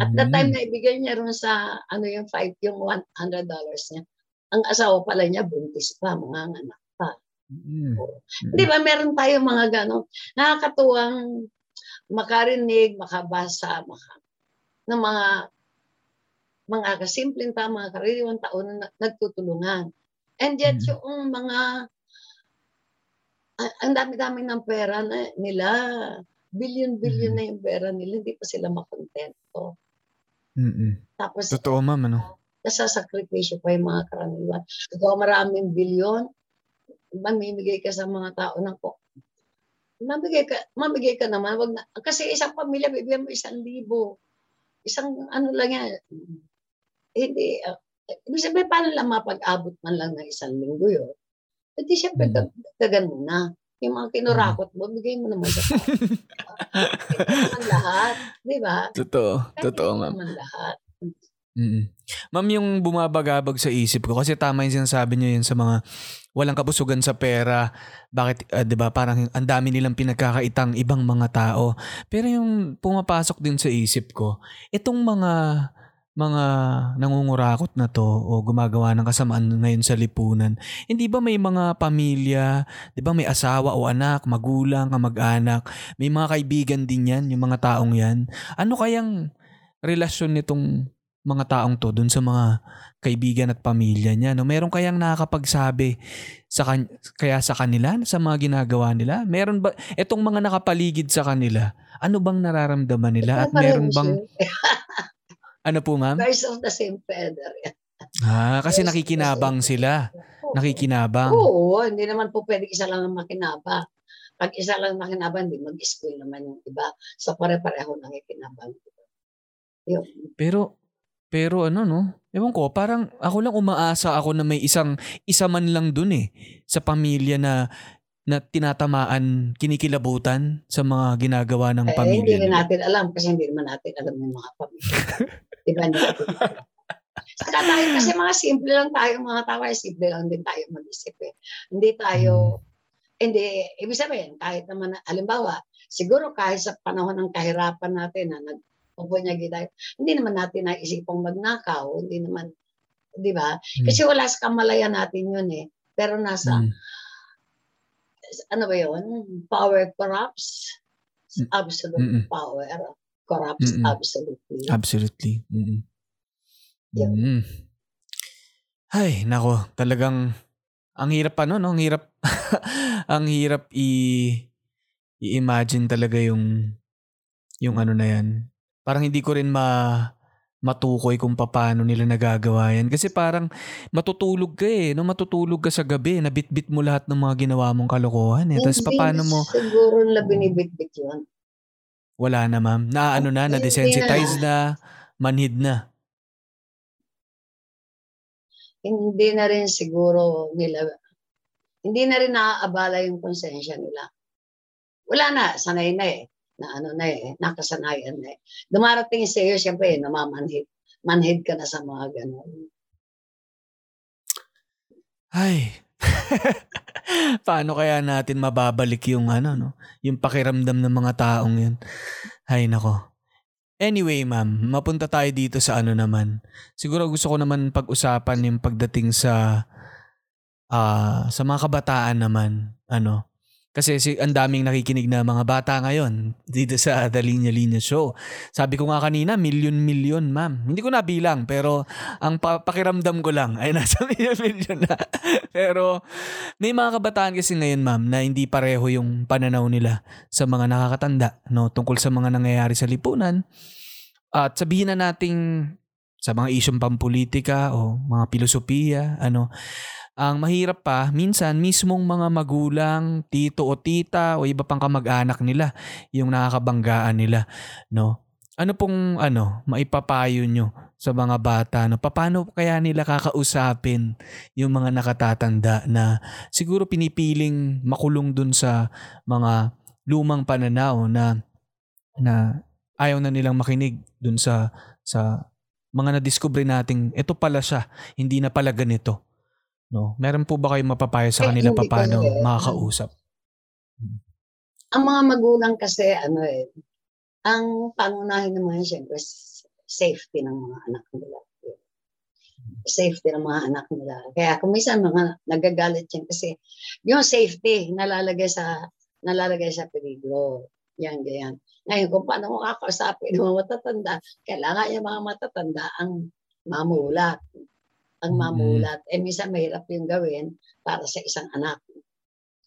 At that Mm. time na ibigay niya ron sa, ano yung five, yung $100 niya, ang asawa pala niya, buntis pa, mga anak. Mm. Di ba, meron tayo mga gano'n, nakakatuwang makarinig, makabasa, maka, ng mga mga kasimpleng ta, mga karaniwang tao na na- nagtutulungan. And yet, Mm. yung mga, ang dami-dami ng pera na nila, billion-billion Mm. na yung pera nila, hindi pa sila makontento. Mm-mm. Tapos, Totoo, ma'am, ano? Nasasakripisyo pa yung mga karaniwan. Ikaw maraming bilyon, mamimigay ka sa mga tao ng ko. Mamigay ka, mamigay ka naman. Wag na, kasi isang pamilya, bibigyan mo isang libo. Isang ano lang yan. Hindi, uh, ibig sabihin, paano lang mapag-abot man lang ng isang linggo yun? Hindi siyempre, Mm. dagan mo na. Yung mga kinurakot mo, bigay mo naman sa. Ito [LAUGHS] naman lahat. Di ba? Totoo. Totoo, ma'am. naman lahat. Mm. Ma'am, yung bumabagabag sa isip ko, kasi tama yung sinasabi niyo yun sa mga walang kabusugan sa pera. Bakit, ah, di ba, parang ang dami nilang pinagkakaitang ibang mga tao. Pero yung pumapasok din sa isip ko, itong mga mga nangungurakot na to o gumagawa ng kasamaan ngayon sa lipunan, hindi ba may mga pamilya, di ba may asawa o anak, magulang, kamag-anak, may mga kaibigan din yan, yung mga taong yan. Ano kayang relasyon nitong mga taong to dun sa mga kaibigan at pamilya niya no meron kayang nakakapagsabi sa kan- kaya sa kanila sa mga ginagawa nila meron ba etong mga nakapaligid sa kanila ano bang nararamdaman nila at meron bang [LAUGHS] ano po ma'am Birds of the same feather. ah kasi nakikinabang sila nakikinabang Oo, hindi naman po pwede isa lang ang makinabang. Pag isa lang makinabang, hindi mag-school naman yung iba. So pare-pareho nakikinabang. Yun. Pero, pero ano no? Ewan ko, parang ako lang umaasa ako na may isang, isa man lang dun eh. Sa pamilya na, na tinatamaan, kinikilabutan sa mga ginagawa ng Eh, hindi pamilya. rin nila. natin alam kasi hindi naman natin alam yung mga pamilya. Diba hindi natin. Saka tayo, kasi mga simple lang tayo, mga tao, ay simple lang din tayo mag-isip eh. Hindi tayo, hindi, ibig sabihin, kahit naman, halimbawa, siguro kahit sa panahon ng kahirapan natin na nagpupunyagi tayo, hindi naman natin naisipang magnakaw, hindi naman, di ba? Kasi wala sa kamalayan natin yun eh. Pero nasa, Mm. ano ba yun? Power corrupts. Mm. Absolute Mm-mm. power corrupts Mm-mm. absolutely. Absolutely. Mm-mm. Yun. Mm. Ay, nako, talagang ang hirap ano, no? Ang hirap [LAUGHS] ang hirap i i-imagine talaga yung yung ano na yan. Parang hindi ko rin ma matukoy kung paano nila nagagawa yan. Kasi parang matutulog ka eh. No? Matutulog ka sa gabi. Nabitbit mo lahat ng mga ginawa mong kalokohan eh. Tapos paano mo, Siguro na binibitbit yun. wala na ma'am. Na ano na, Hindi na-desensitize na, manhid na. Hindi na rin siguro nila, hindi na rin naaabala yung konsensya nila. Wala na, sanay na eh. Na ano na eh, nakasanayan na eh. Dumarating sa iyo, siyempre, namamanhid. Manhid ka na sa mga ganun. Ay. [LAUGHS] Paano kaya natin mababalik yung ano no? Yung pakiramdam ng mga taong 'yun. Ay nako. Anyway, ma'am, mapunta tayo dito sa ano naman. Siguro gusto ko naman pag-usapan yung pagdating sa ah sa mga kabataan naman, ano. Kasi si ang daming nakikinig na mga bata ngayon dito sa The Linya Linya Show. Sabi ko nga kanina, milyon-milyon, ma'am. Hindi ko nabilang, pero ang pa- pakiramdam ko lang ay [LAUGHS] nasa milyon-milyon na. pero may mga kabataan kasi ngayon, ma'am, na hindi pareho yung pananaw nila sa mga nakakatanda, no, tungkol sa mga nangyayari sa lipunan. At sabihin na nating sa mga isyong pampolitika o mga filosofiya, ano, ang mahirap pa, minsan mismong mga magulang, tito o tita o iba pang kamag-anak nila yung nakakabanggaan nila, no? ano pong ano, maipapayo nyo sa mga bata? No? Paano kaya nila kakausapin yung mga nakatatanda na siguro pinipiling makulong dun sa mga lumang pananaw na na ayaw na nilang makinig dun sa sa mga na-discover nating ito pala siya, hindi na pala ganito. No? Meron po ba kayong mapapayo sa Eh, kanila hindi paano kasi, makakausap? Ang mga magulang kasi, ano eh, ang pangunahin naman, syempre, s- safety ng mga anak nila. Safety ng mga anak nila. Kaya kung minsan mga nagagalit yan kasi yung safety nalalagay sa nalalagay sa peligro. Yan, ganyan. Ngayon, kung paano mo kakausapin ng mga matatanda, kailangan yung mga matatanda ang mamulat. Ang mamulat. Eh, minsan mahirap yung gawin para sa isang anak.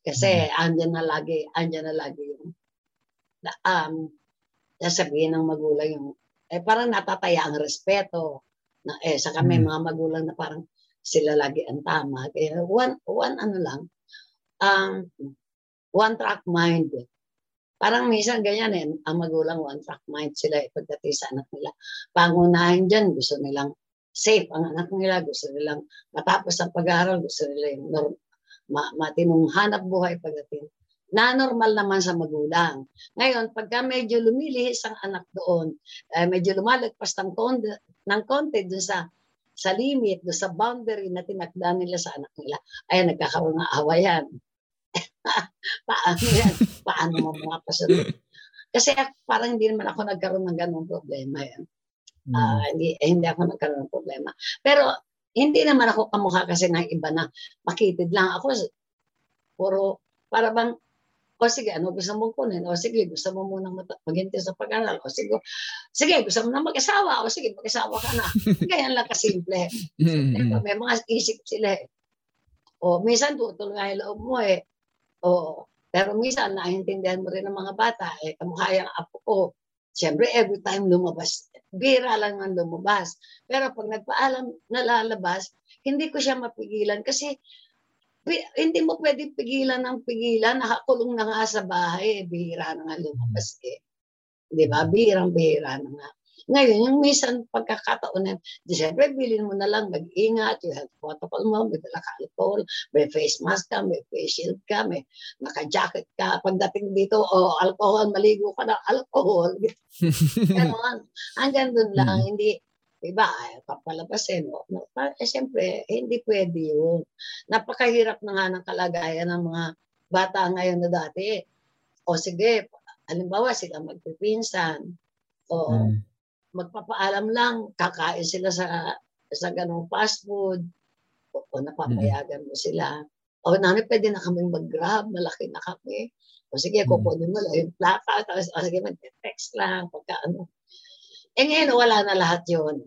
Kasi andyan na lagi, andyan na lagi yung na, um, sasabihin ng magulang yung, eh parang natataya ang respeto. Na, eh, saka may Mm. mga magulang na parang sila lagi ang tama. Kaya one, one ano lang, um, one track mind. Parang minsan ganyan eh, ang magulang one track mind sila eh, pagdating sa anak nila. Pangunahin dyan, gusto nilang safe ang anak nila, gusto nilang matapos ang pag-aaral, gusto nila yung norm, ma, matinong hanap buhay pagdating. Na normal naman sa magulang. Ngayon, pagka medyo lumilihis ang anak doon, eh, medyo lumalagpas ng konti, ng konti doon sa sa limit, doon sa boundary na tinakda nila sa anak nila, ay nagkakaroon ng awayan. [LAUGHS] Paano yan? Paano mo mga pasunod? Kasi parang hindi naman ako nagkaroon ng ganong problema yan. Mm. Ah, hindi, eh, hindi ako nagkaroon ng problema. Pero hindi naman ako kamukha kasi ng iba na makitid lang. Ako, puro, para bang, o sige, ano gusto mong kunin? O sige, gusto mo munang maghintay sa pag-aral. O sige, sige, gusto mo na mag-asawa. O sige, mag-asawa ka na. Ganyan lang kasimple. [LAUGHS] Mm. May mga isip sila eh. O minsan tutuloy ang loob mo eh. O, pero minsan naintindihan mo rin ng mga bata eh, kamukha yung apo ko. Siyempre, every time lumabas, bira lang ang lumabas. Pero pag nagpaalam na lalabas, hindi ko siya mapigilan kasi hindi mo pwede pigilan ng pigilan, nakakulong na nga sa bahay, eh, bihira na nga lumabas eh. Di ba? Bihirang bihira na nga. Ngayon, yung minsan pagkakataon na, di siyempre, bilhin mo na lang, mag-ingat, yung health protocol mo, may dala ka alcohol, may face mask ka, may face shield ka, may naka-jacket ka. Pagdating dito, oh, alcohol, maligo ka ng alcohol. [LAUGHS] Ganon. Hanggang doon lang, Mm. hindi, iba, ay, papalabasin. No, pa- eh, siyempre, hindi pwede yun. Napakahirap na nga ng kalagayan ng mga bata ngayon na dati. O sige, halimbawa sila magpipinsan. O Mm. Magpapaalam lang, kakain sila sa sa ganong fast food. O, o napapayagan mo sila. O nani, pwede na kami mag-grab, malaki na kami. O sige, Mm. kukunin mo lang yung plaka, tapos o sige, mag-text lang, pagka ano. Eh ngayon, wala na lahat yun.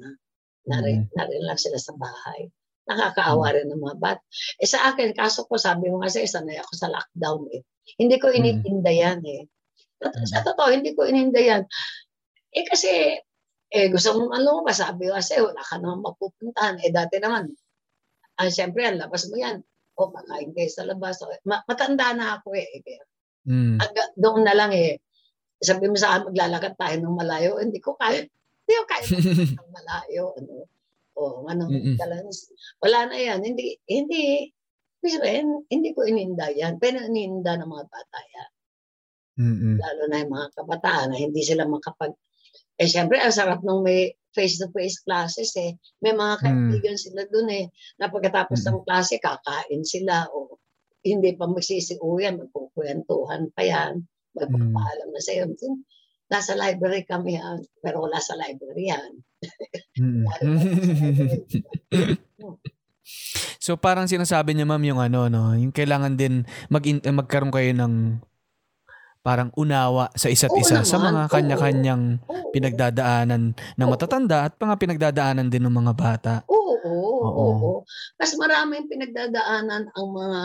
Narin, narin lang sila sa bahay. Nakakaawa rin ng mga bat. Eh sa akin, kaso ko, sabi mo kasi, sanay ako sa lockdown eh. Hindi ko initinda yan eh. Sa totoo, hindi ko ininda yan. Eh kasi, eh gusto mo man lumabas, sabi ko kasi, wala ka naman mapupuntahan. Eh dati naman, ah, siyempre, ang labas mo yan. O, makain kayo sa labas. O, ma- matanda na ako eh. Mm. aga- doon na lang eh. Sabi mo sa akin, maglalakad tayo ng malayo. Hindi ko kaya. Hindi ko kaya ng malayo. Ano. O, ano. Wala na yan. Hindi, hindi, sabihin, hindi ko ininda yan. Pero ininda ng mga bata yan. Mm-mm. Lalo na yung mga kabataan na hindi sila makapag... Eh, syempre, ang sarap nung may face-to-face classes eh. May mga Mm. kaibigan sila dun eh. Na pagkatapos Mm-mm. ng klase, kakain sila o hindi pa magsisiuyan, magkukwentuhan pa yan. Magpapaalam na sa'yo. Nasa library kami yan, pero wala sa library yan. Mm. [LAUGHS] so parang sinasabi niya ma'am yung ano no, yung kailangan din mag magkaroon kayo ng parang unawa sa isa't Oo isa sa naman, mga oo. kanya-kanyang Oo. pinagdadaanan ng Oo. matatanda at mga pinagdadaanan din ng mga bata. Oo, oo, Oo. oo. Mas maraming pinagdadaanan ang mga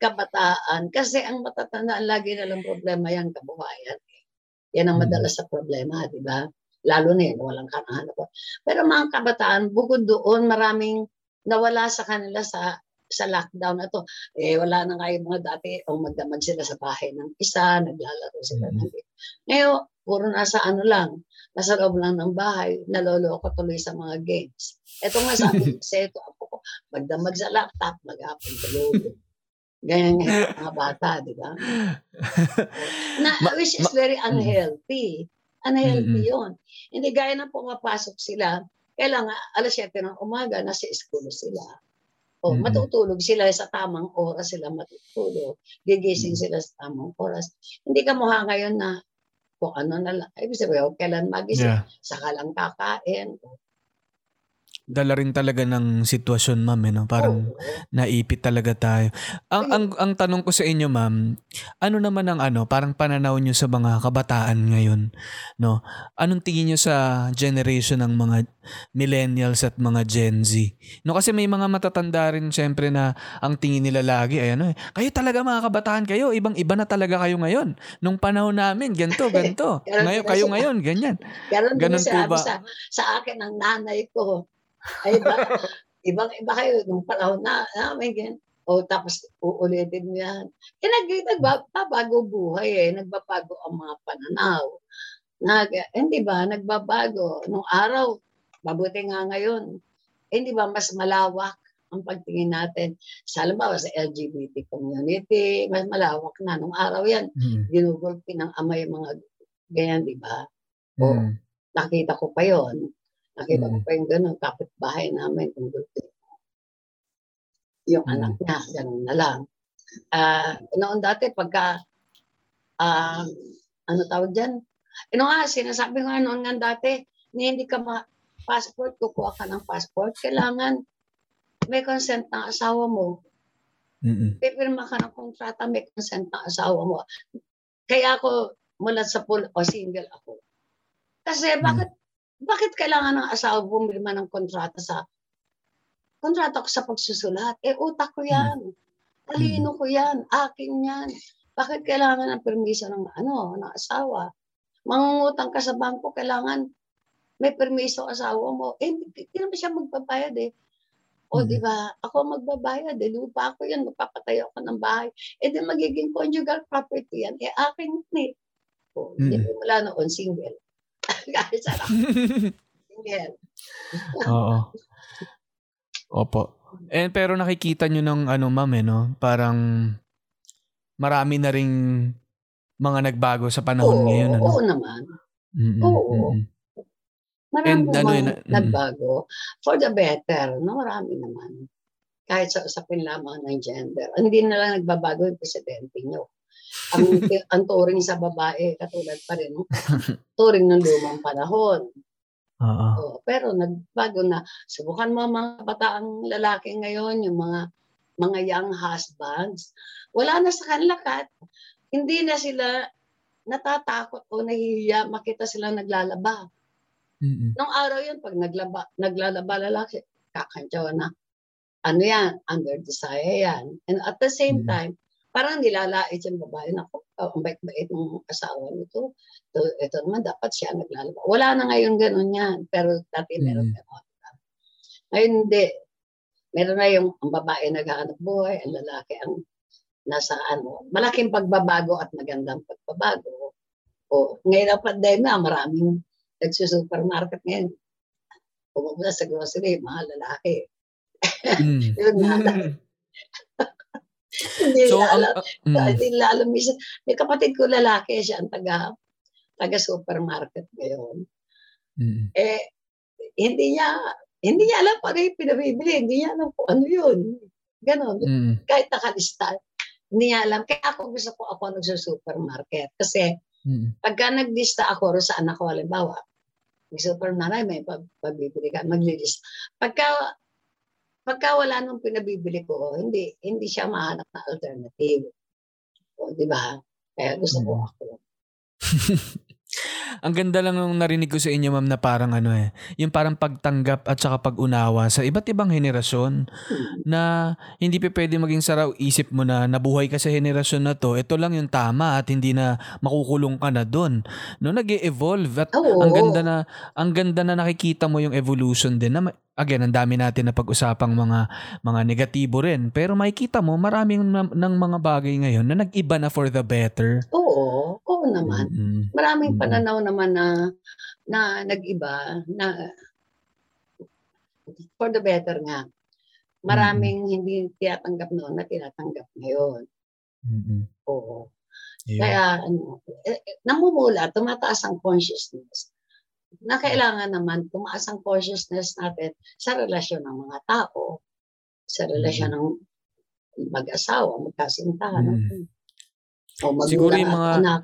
kabataan kasi ang matatanda lagi nalang problema yan kabuhayan. Yan ang Mm. madalas sa problema, di ba? Lalo na yan, walang kanahanap. Pero mga kabataan, bukod doon, maraming nawala sa kanila sa sa lockdown na to, eh wala na kayo mga dati, o magdamag sila sa bahay ng isa, naglalaro sila ng Ngayon, puro nasa ano lang, nasa loob lang ng bahay, naloloko tuloy sa mga games. Ito nga sabi ko sa ito, ako ko, magdamag sa laptop, maghapon tulog. Ganyan nga yung mga bata, di ba? Na, Ma- which is ma- very unhealthy. Unhealthy Mm-mm. yun. Hindi gaya na pumapasok sila, kailangan alas 7 ng umaga, nasa school sila. O, Mm-mm. matutulog sila sa tamang oras sila matutulog. Gigising sila sa tamang oras. Hindi ka mukha ngayon na kung ano na lang. Ibig sabihin, kailan magising, Yeah. saka lang kakain. Dala rin talaga ng sitwasyon, ma'am, eh, no? Parang Oo. naipit talaga tayo. Ang, ang, ang tanong ko sa inyo, ma'am, ano naman ang ano, parang pananaw nyo sa mga kabataan ngayon, no? Anong tingin nyo sa generation ng mga millennials at mga Gen Z? No, kasi may mga matatanda rin syempre na ang tingin nila lagi ay ano eh, kayo talaga mga kabataan kayo, ibang-iba na talaga kayo ngayon. Nung panahon namin, ganto, ganto. [LAUGHS] Ngayon, kayo ngayon, ganyan. Din po ba? Sa, sa akin ng nanay ko. Ay, ba, ibang iba kayo nung panahon na namin ganyan. O tapos uulitin mo yan. Eh, nag, nagbabago buhay eh. Nagbabago ang mga pananaw. Nag, hindi ba, nagbabago. Nung araw, mabuti nga ngayon. Hindi ba, mas malawak ang pagtingin natin. Sa halimbawa sa LGBT community, mas malawak na. Nung araw yan, Mm. ginugulpi ng ama yung mga ganyan, di ba? Oo. Mm. nakita ko pa yon. Nakita ko Mm. pa yung gano'n, kapitbahay namin, gusto. Yung Mm. anak niya, gano'n na lang. Ah, noon dati, pagka, ah, ano tawag dyan? Ano nga, sinasabi ko nga noon nga dati, ni hindi ka ma passport, kukuha ka ng passport, kailangan may consent ng asawa mo. Mm-mm. Pipirma ka ng kontrata, may consent ng asawa mo. Kaya ako, mula sa pool, o single ako. Kasi bakit bakit kailangan ng asawa pumirma ng kontrata sa kontrata ko sa pagsusulat? Eh, utak ko yan. Talino ko yan. Akin yan. Bakit kailangan ng permiso ng ano, ng asawa? Mangungutang ka sa bangko, kailangan may permiso asawa mo. Eh, hindi naman siya magbabayad eh. O, Mhm. di ba? Ako ang magbabayad. Eh, lupa ako yan. Magpapatayo ako ng bahay. Eh, di magiging conjugal property yan. Eh, akin yun eh. O, Mhm. hindi mula noon, single. Kahit sarap. Single. Oo. Opo. Eh, pero nakikita nyo ng ano, ma'am, eh, no? Parang marami na ring mga nagbago sa panahon Oo, ngayon. Ano? oo naman. Mm-mm, oo. mm-mm. Marami And ano yun, mm. nagbago. For the better, no? Marami naman. Kahit sa usapin lamang ng gender. Hindi na lang nagbabago yung presidente nyo. Ang, [LAUGHS] ang turing sa babae, katulad pa rin. [LAUGHS] Turing ng lumang panahon. Oo. Oo, pero nagbago na. Subukan mo ang mga bataang lalaki ngayon, yung mga mga young husbands. Wala na sa kanila kat. Hindi na sila natatakot o nahihiya makita sila naglalaba. Mm-mm. Nung araw yun, pag naglaba, naglalaba lalaki, kakantyaw na. Ano yan? Under desire yan. And at the same Mhm. time, parang nilalait yung babae na, oh, ang bait-bait ng asawa nito. Ito, ito naman, dapat siya naglalaba. Wala na ngayon ganun yan. Pero dati meron Mhm. ganun. Ngayon hindi. Meron na yung ang babae naghahanap buhay, ang lalaki ang nasa ano. Malaking pagbabago at magandang pagbabago. O, ngayon ang pandemya, maraming nagsusupermarket ngayon. Pumupunta sa grocery, mga lalaki. Mm. [LAUGHS] Yun nga. [LAUGHS] Hindi So, nila alam. mm, Hindi nila alam. Yung kapatid ko lalaki, siya ang taga, taga supermarket ngayon. mm, Eh, hindi niya, hindi niya alam paano yung pinabibili. Hindi niya alam kung ano yun. Ganon. mm, Kahit nakalista. Hindi niya alam. Kaya ako gusto ko ako nagsusupermarket. Kasi mm, pagka naglista ako ro sa anak ko, halimbawa, may pag- pabibili ka, maglilista. Pagka, pagka wala nung pinabibili ko, hindi hindi siya mahanap na alternative. O, di ba? Kaya gusto ko Mm. ako. [LAUGHS] ang ganda lang nung narinig ko sa inyo ma'am na parang ano eh, yung parang pagtanggap at saka pag-unawa sa iba't ibang henerasyon na hindi pa pwede maging saraw isip mo na nabuhay ka sa henerasyon na to, ito lang yung tama at hindi na makukulong ka na doon. No, nag evolve at Oo. ang ganda na ang ganda na nakikita mo yung evolution din na again, ang dami natin na pag-usapang mga mga negatibo rin. Pero makikita mo maraming na- ng mga bagay ngayon na nag-iba na for the better. Oo, oo naman. Mm-mm. Maraming pananaw naman na na nag-iba na for the better nga. Maraming hindi tinatanggap noon na tinatanggap ngayon. Mm-mm. Oo. Ayun. Kaya ano, eh, eh, namumula, tumataas ang consciousness. Na kailangan naman tumaas ang consciousness natin sa relasyon ng mga tao, sa relasyon ng mag-asawa, magkasintahan, Mm. o magulang Siguro yung mga- anak.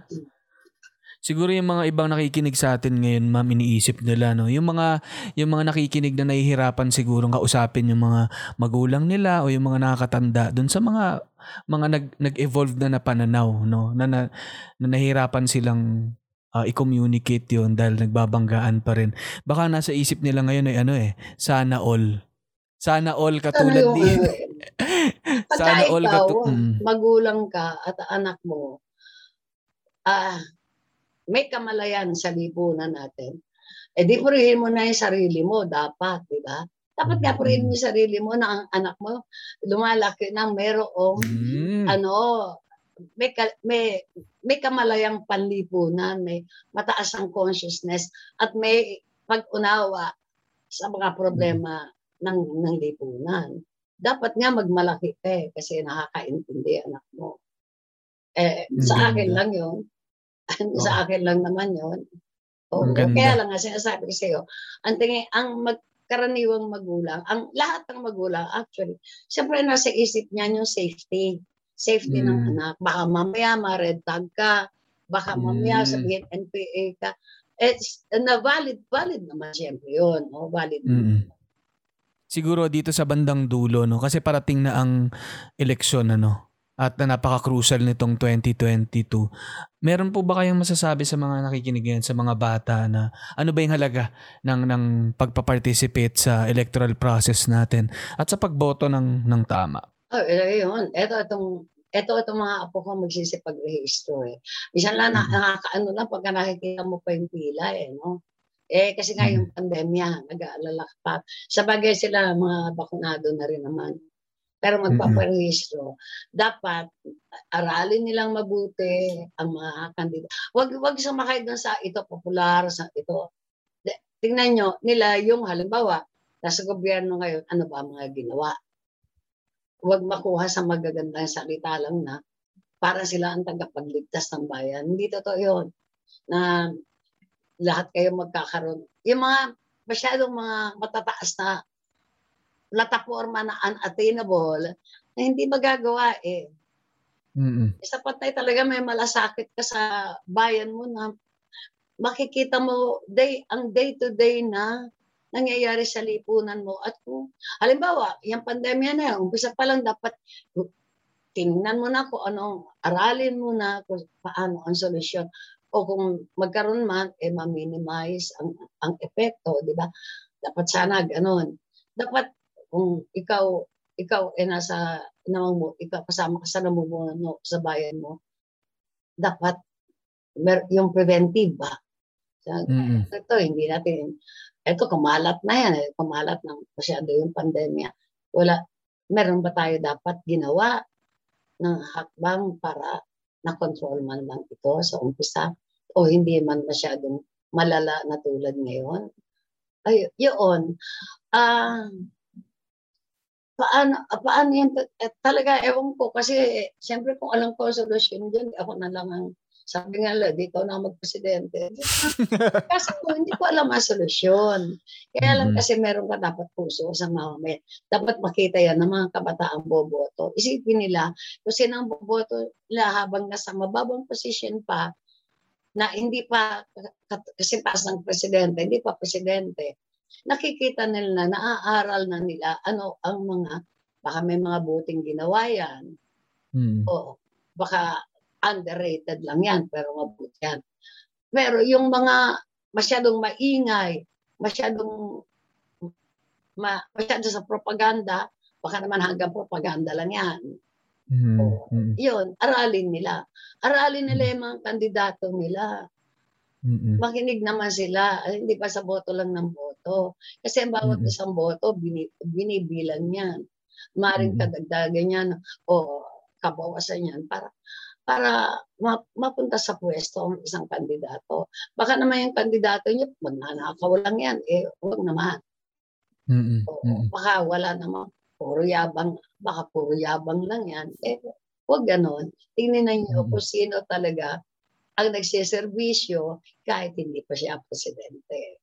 Siguro yung mga ibang nakikinig sa atin ngayon, ma'am, iniisip nila, no? Yung mga, yung mga nakikinig na nahihirapan siguro kausapin yung mga magulang nila o yung mga nakakatanda dun sa mga mga nag, nag-evolve na na pananaw, no? Na, na, na nahihirapan silang ah, i-communicate yun dahil nagbabanggaan pa rin. Baka nasa isip nila ngayon ay ano eh, sana all. Sana all katulad ano, [LAUGHS] Pagka sana all ikaw, katu- Mm. magulang ka at anak mo, ah, may kamalayan sa lipunan natin, eh di purihin mo na yung sarili mo, dapat, di ba? Dapat nga purihin mo yung sarili mo na ang anak mo lumalaki na mayroong Mm. ano, may, ka- may, may kamalayang panlipunan, may mataas ang consciousness, at may pag-unawa sa mga problema ng, ng lipunan. Dapat nga magmalaki ka eh, kasi nakakaintindi anak mo. Eh, sa Ang akin lang yun. [LAUGHS] sa akin lang naman yun. Oo, Ang ganda. kaya lang nga sinasabi ko sa'yo, ang tingin, ang magkaraniwang magulang, ang lahat ng magulang actually, siyempre nasa isip niya yung safety. Safety ng Mm. anak. Baka mamaya ma-red tag ka, baka mamaya Mm. sabihin NPA ka. It's na valid, valid naman siyempre yun. No? Valid. Mm. Siguro dito sa bandang dulo no kasi parating na ang eleksyon ano at na napaka-crucial nitong 2022. Meron po ba kayong masasabi sa mga nakikinig ngayon sa mga bata na ano ba yung halaga ng ng pagpa-participate sa electoral process natin at sa pagboto ng ng tama? Oh, eh, yun. Ito, itong, ito, itong mga apo ko magsisipag-rehistro eh. Minsan lang, na, Mhm. nakakaano lang pagka nakikita mo pa yung pila eh, no? Eh, kasi nga yung pandemya, nag-aalala ka pa. Sa bagay sila, mga bakunado na rin naman. Pero magpaparehistro. Dapat, aralin nilang mabuti ang mga kandidato. Wag, wag sumakay doon sa ito popular, sa ito. De- Tingnan nyo, nila yung halimbawa, nasa gobyerno ngayon, ano ba ang mga ginawa? Huwag makuha sa magagandang salita lang na para sila ang tagapagligtas ng bayan. Hindi totoo yun. Na lahat kayo magkakaroon. Yung mga masyadong mga matataas na plataforma na unattainable na hindi magagawa eh. Mm. Sa patay talaga may malasakit ka sa bayan mo na makikita mo day ang day to day na nangyayari sa lipunan mo at kung halimbawa yung pandemya na yun, umpisa pa lang dapat tingnan mo na kung anong aralin mo na kung paano ang solusyon o kung magkaroon man eh ma-minimize ang ang epekto di ba dapat sana ganon dapat kung ikaw ikaw ay nasa namang mo ikaw kasama ka sa namumuno sa bayan mo dapat mer- yung preventive ba Sa- Mm. ito hindi natin ito kumalat na yan eh. kumalat ng masyado yung pandemya wala meron ba tayo dapat ginawa ng hakbang para na-control man lang ito sa umpisa o hindi man masyadong malala na tulad ngayon ay yun ah paano paano yan eh, talaga ewan ko kasi siyempre kung alam ko ang solusyon dyan ako na lang ang sabi nga lang, dito na magpresidente. [LAUGHS] kasi kung hindi ko alam ang solusyon. Kaya lang Mhm. kasi meron ka dapat puso sa mamamayan. Dapat makita yan ng mga kabataang boboto. Isipin nila, kung sino ang boboto nila habang nasa mababang position pa, na hindi pa kasi taas ng presidente, hindi pa presidente, nakikita nila na naaaral na nila ano ang mga, baka may mga buting ginawa yan, Mm. o baka underrated lang yan, pero mabuti yan. Pero yung mga masyadong maingay, masyadong ma, masyado sa propaganda, baka naman hanggang propaganda lang yan. Mm, Oo. mm, Yun, aralin nila. Aralin nila yung mga kandidato nila. mm, Makinig naman sila. Hindi pa sa boto lang ng boto. Kasi ang bawat Mm-mm. isang boto, bini, binibilang yan. Maring Mm-mm. kadagdagan yan o kabawasan yan para para ma- mapunta sa pwesto ang isang kandidato. Baka naman yung kandidato niyo, magnanakaw lang yan. Eh, huwag naman. mm, Oo, mm. baka wala namang puro yabang, baka puro yabang lang yan. Eh, huwag ganon. Tingnan niyo Mm. kung sino talaga ang nagsiservisyo kahit hindi pa siya presidente.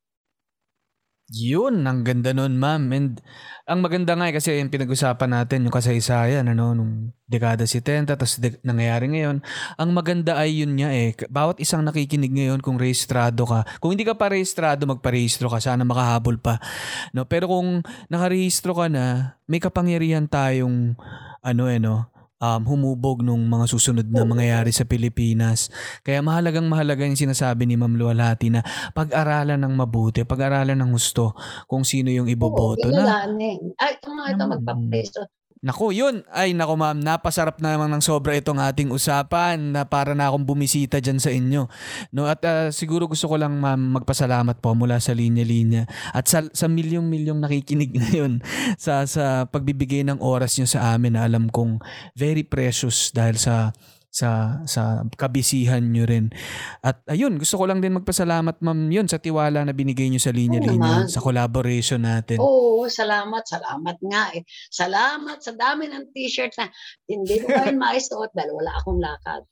Yun, ang ganda nun, ma'am. And ang maganda nga eh, kasi yung pinag-usapan natin, yung kasaysayan, ano, nung dekada 70, tapos de- nangyayari ngayon. Ang maganda ay yun nga eh, bawat isang nakikinig ngayon kung rehistrado ka, kung hindi ka pa rehistrado, magparehistro ka, sana makahabol pa. No? Pero kung nakarehistro ka na, may kapangyarihan tayong, ano eh, no, um, humubog nung mga susunod na mangyayari sa Pilipinas. Kaya mahalagang mahalaga yung sinasabi ni Ma'am Luwalhati na pag-aralan ng mabuti, pag-aralan ng gusto kung sino yung iboboto Oo, na. kilalanin. Ay, ito nga ito, magpapreso. Naku, yun. Ay, naku ma'am, napasarap na naman ng sobra itong ating usapan na para na akong bumisita dyan sa inyo. No, at ah, siguro gusto ko lang ma'am magpasalamat po mula sa linya-linya at sa, sa milyong-milyong nakikinig ngayon [LAUGHS] sa, sa pagbibigay ng oras nyo sa amin na alam kong very precious dahil sa sa sa kabisihan nyo rin. At ayun, gusto ko lang din magpasalamat ma'am yun sa tiwala na binigay nyo sa linya-linya sa collaboration natin. Oo, salamat, salamat nga eh. Salamat sa dami ng t-shirt na hindi ko ngayon [LAUGHS] maisuot dahil wala akong lakad.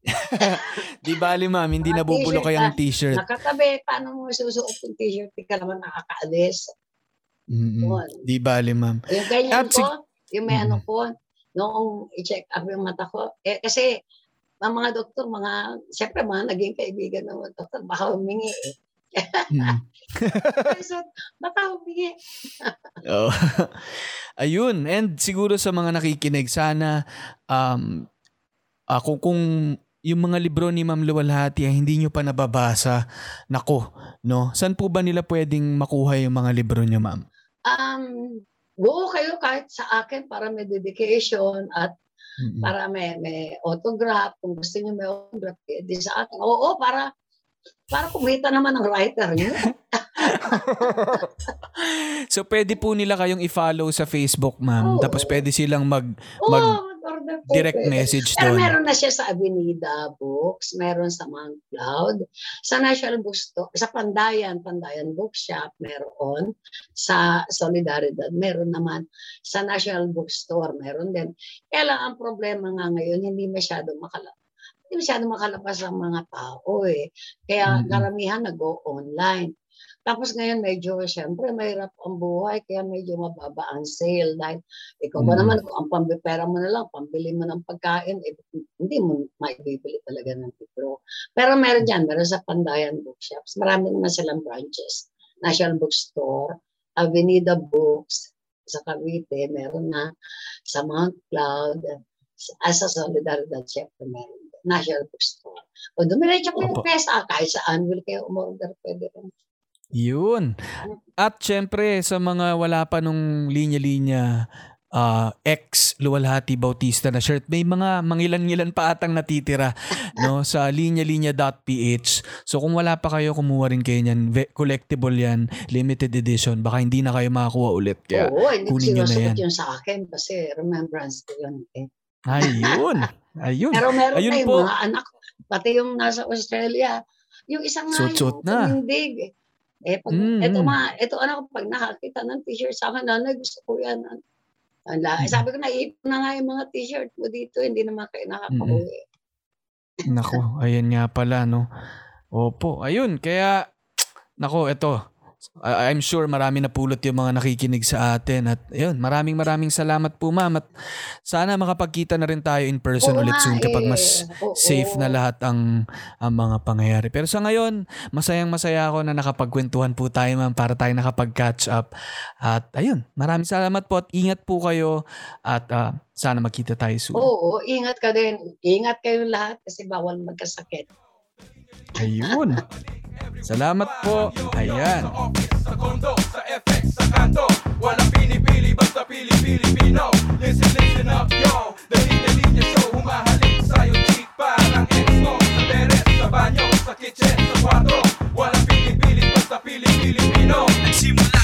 [LAUGHS] Di bali ma'am, hindi Mga nabubulok na- t-shirt. Nakatabi, paano mo susuot yung t-shirt? Di ka naman nakakaalis. Yun. Di bali ma'am. Yung ganyan At sig- ko, yung may Mhm. ano ko, noong i-check up yung mata ko, eh kasi ang mga doktor, mga, siyempre mga naging kaibigan ng mga doktor, baka humingi eh. Mm. so, baka humingi. [LAUGHS] Oo. Ayun, and siguro sa mga nakikinig, sana um, ah, kung, yung mga libro ni Ma'am Luwalhati ay hindi nyo pa nababasa, nako, no? Saan po ba nila pwedeng makuha yung mga libro niyo, Ma'am? Um, buo kayo kahit sa akin para may dedication at Mm-mm. para may, may autograph. Kung gusto niyo may autograph, eh, di sa akin. Oo, para para kumita naman ang writer niyo. [LAUGHS] [LAUGHS] so pwede po nila kayong i-follow sa Facebook, Ma'am. Oo. Tapos pwede silang mag Oo, Mag-order po. direct pwede. message Pero doon. meron na siya sa Avenida Books, meron sa Mount Cloud, sa National Bookstore, sa Pandayan, Pandayan Bookshop, meron. Sa Solidaridad, meron naman. Sa National Bookstore, meron din. Kaya lang ang problema nga ngayon, hindi masyado makala hindi masyado makalabas ang mga tao eh. Kaya Mm-mm. karamihan nag-go online. Tapos ngayon medyo, syempre, mahirap ang buhay, kaya medyo mababa ang sale dahil ikaw ba Mm. naman, kung ang pambipera mo na lang, pambili mo ng pagkain, eh, hindi mo maibibili talaga ng libro. Pero meron dyan, meron sa Pandayan Bookshops. Marami naman silang branches. National Bookstore, Avenida Books, sa Cavite, meron na sa Mount Cloud, sa, sa Solidaridad, syempre meron. National Bookstore. O dumiretso ko yung Opo. pesa, kahit saan will kayo umorder, pwede rin. Yun. At syempre, sa mga wala pa nung linya-linya ah, ex Luwalhati Bautista na shirt, may mga mangilan-ngilan pa atang natitira no sa linya-linya.ph. So kung wala pa kayo, kumuha rin kayo niyan. Ve- Collectible yan, limited edition. Baka hindi na kayo makakuha ulit. Kaya, Oo, hindi ko kunin nyo na yan. yun sa akin kasi remembrance ko yun eh. ayun. [LAUGHS] Ayun. Pero meron Ayun na yung po. mga anak, pati yung nasa Australia, yung isang nga Suot-suot yung na. tumindig. Eh, pag, Mm, eto mm. ma, eto anak ko, pag nakakita ng t-shirt sa akin, nanay, gusto ko yan. Ala, Mm. Sabi ko, naipon na nga yung mga t-shirt mo dito, hindi naman kayo nakakauwi. Nako, ayan nga pala, no? Opo, ayun. Kaya, nako, eto. I- I'm sure marami na pulot yung mga nakikinig sa atin. At ayun, maraming maraming salamat po ma'am. At sana makapagkita na rin tayo in person Oo ulit nga soon kapag eh. mas Oo. safe na lahat ang, ang mga pangyayari. Pero sa ngayon, masayang masaya ako na nakapagkwentuhan po tayo ma'am para tayo nakapag-catch up. At ayun, maraming salamat po at ingat po kayo at ah, sana magkita tayo soon. Oo, ingat ka din. Ingat kayo lahat kasi bawal magkasakit. Ayun. [LAUGHS] Salamat po. Ayan. Sa kondo, sa FX, sa kanto. Wala pinipili, basta pili-Pilipino. Listen, listen up, yo. Dalit-dalit niya show, humahalik sa'yo, chick. Parang ex-no. Sa teres, sa banyo, sa kitchen, sa kwarto. Wala pinipili, basta pili-Pilipino. Nagsimula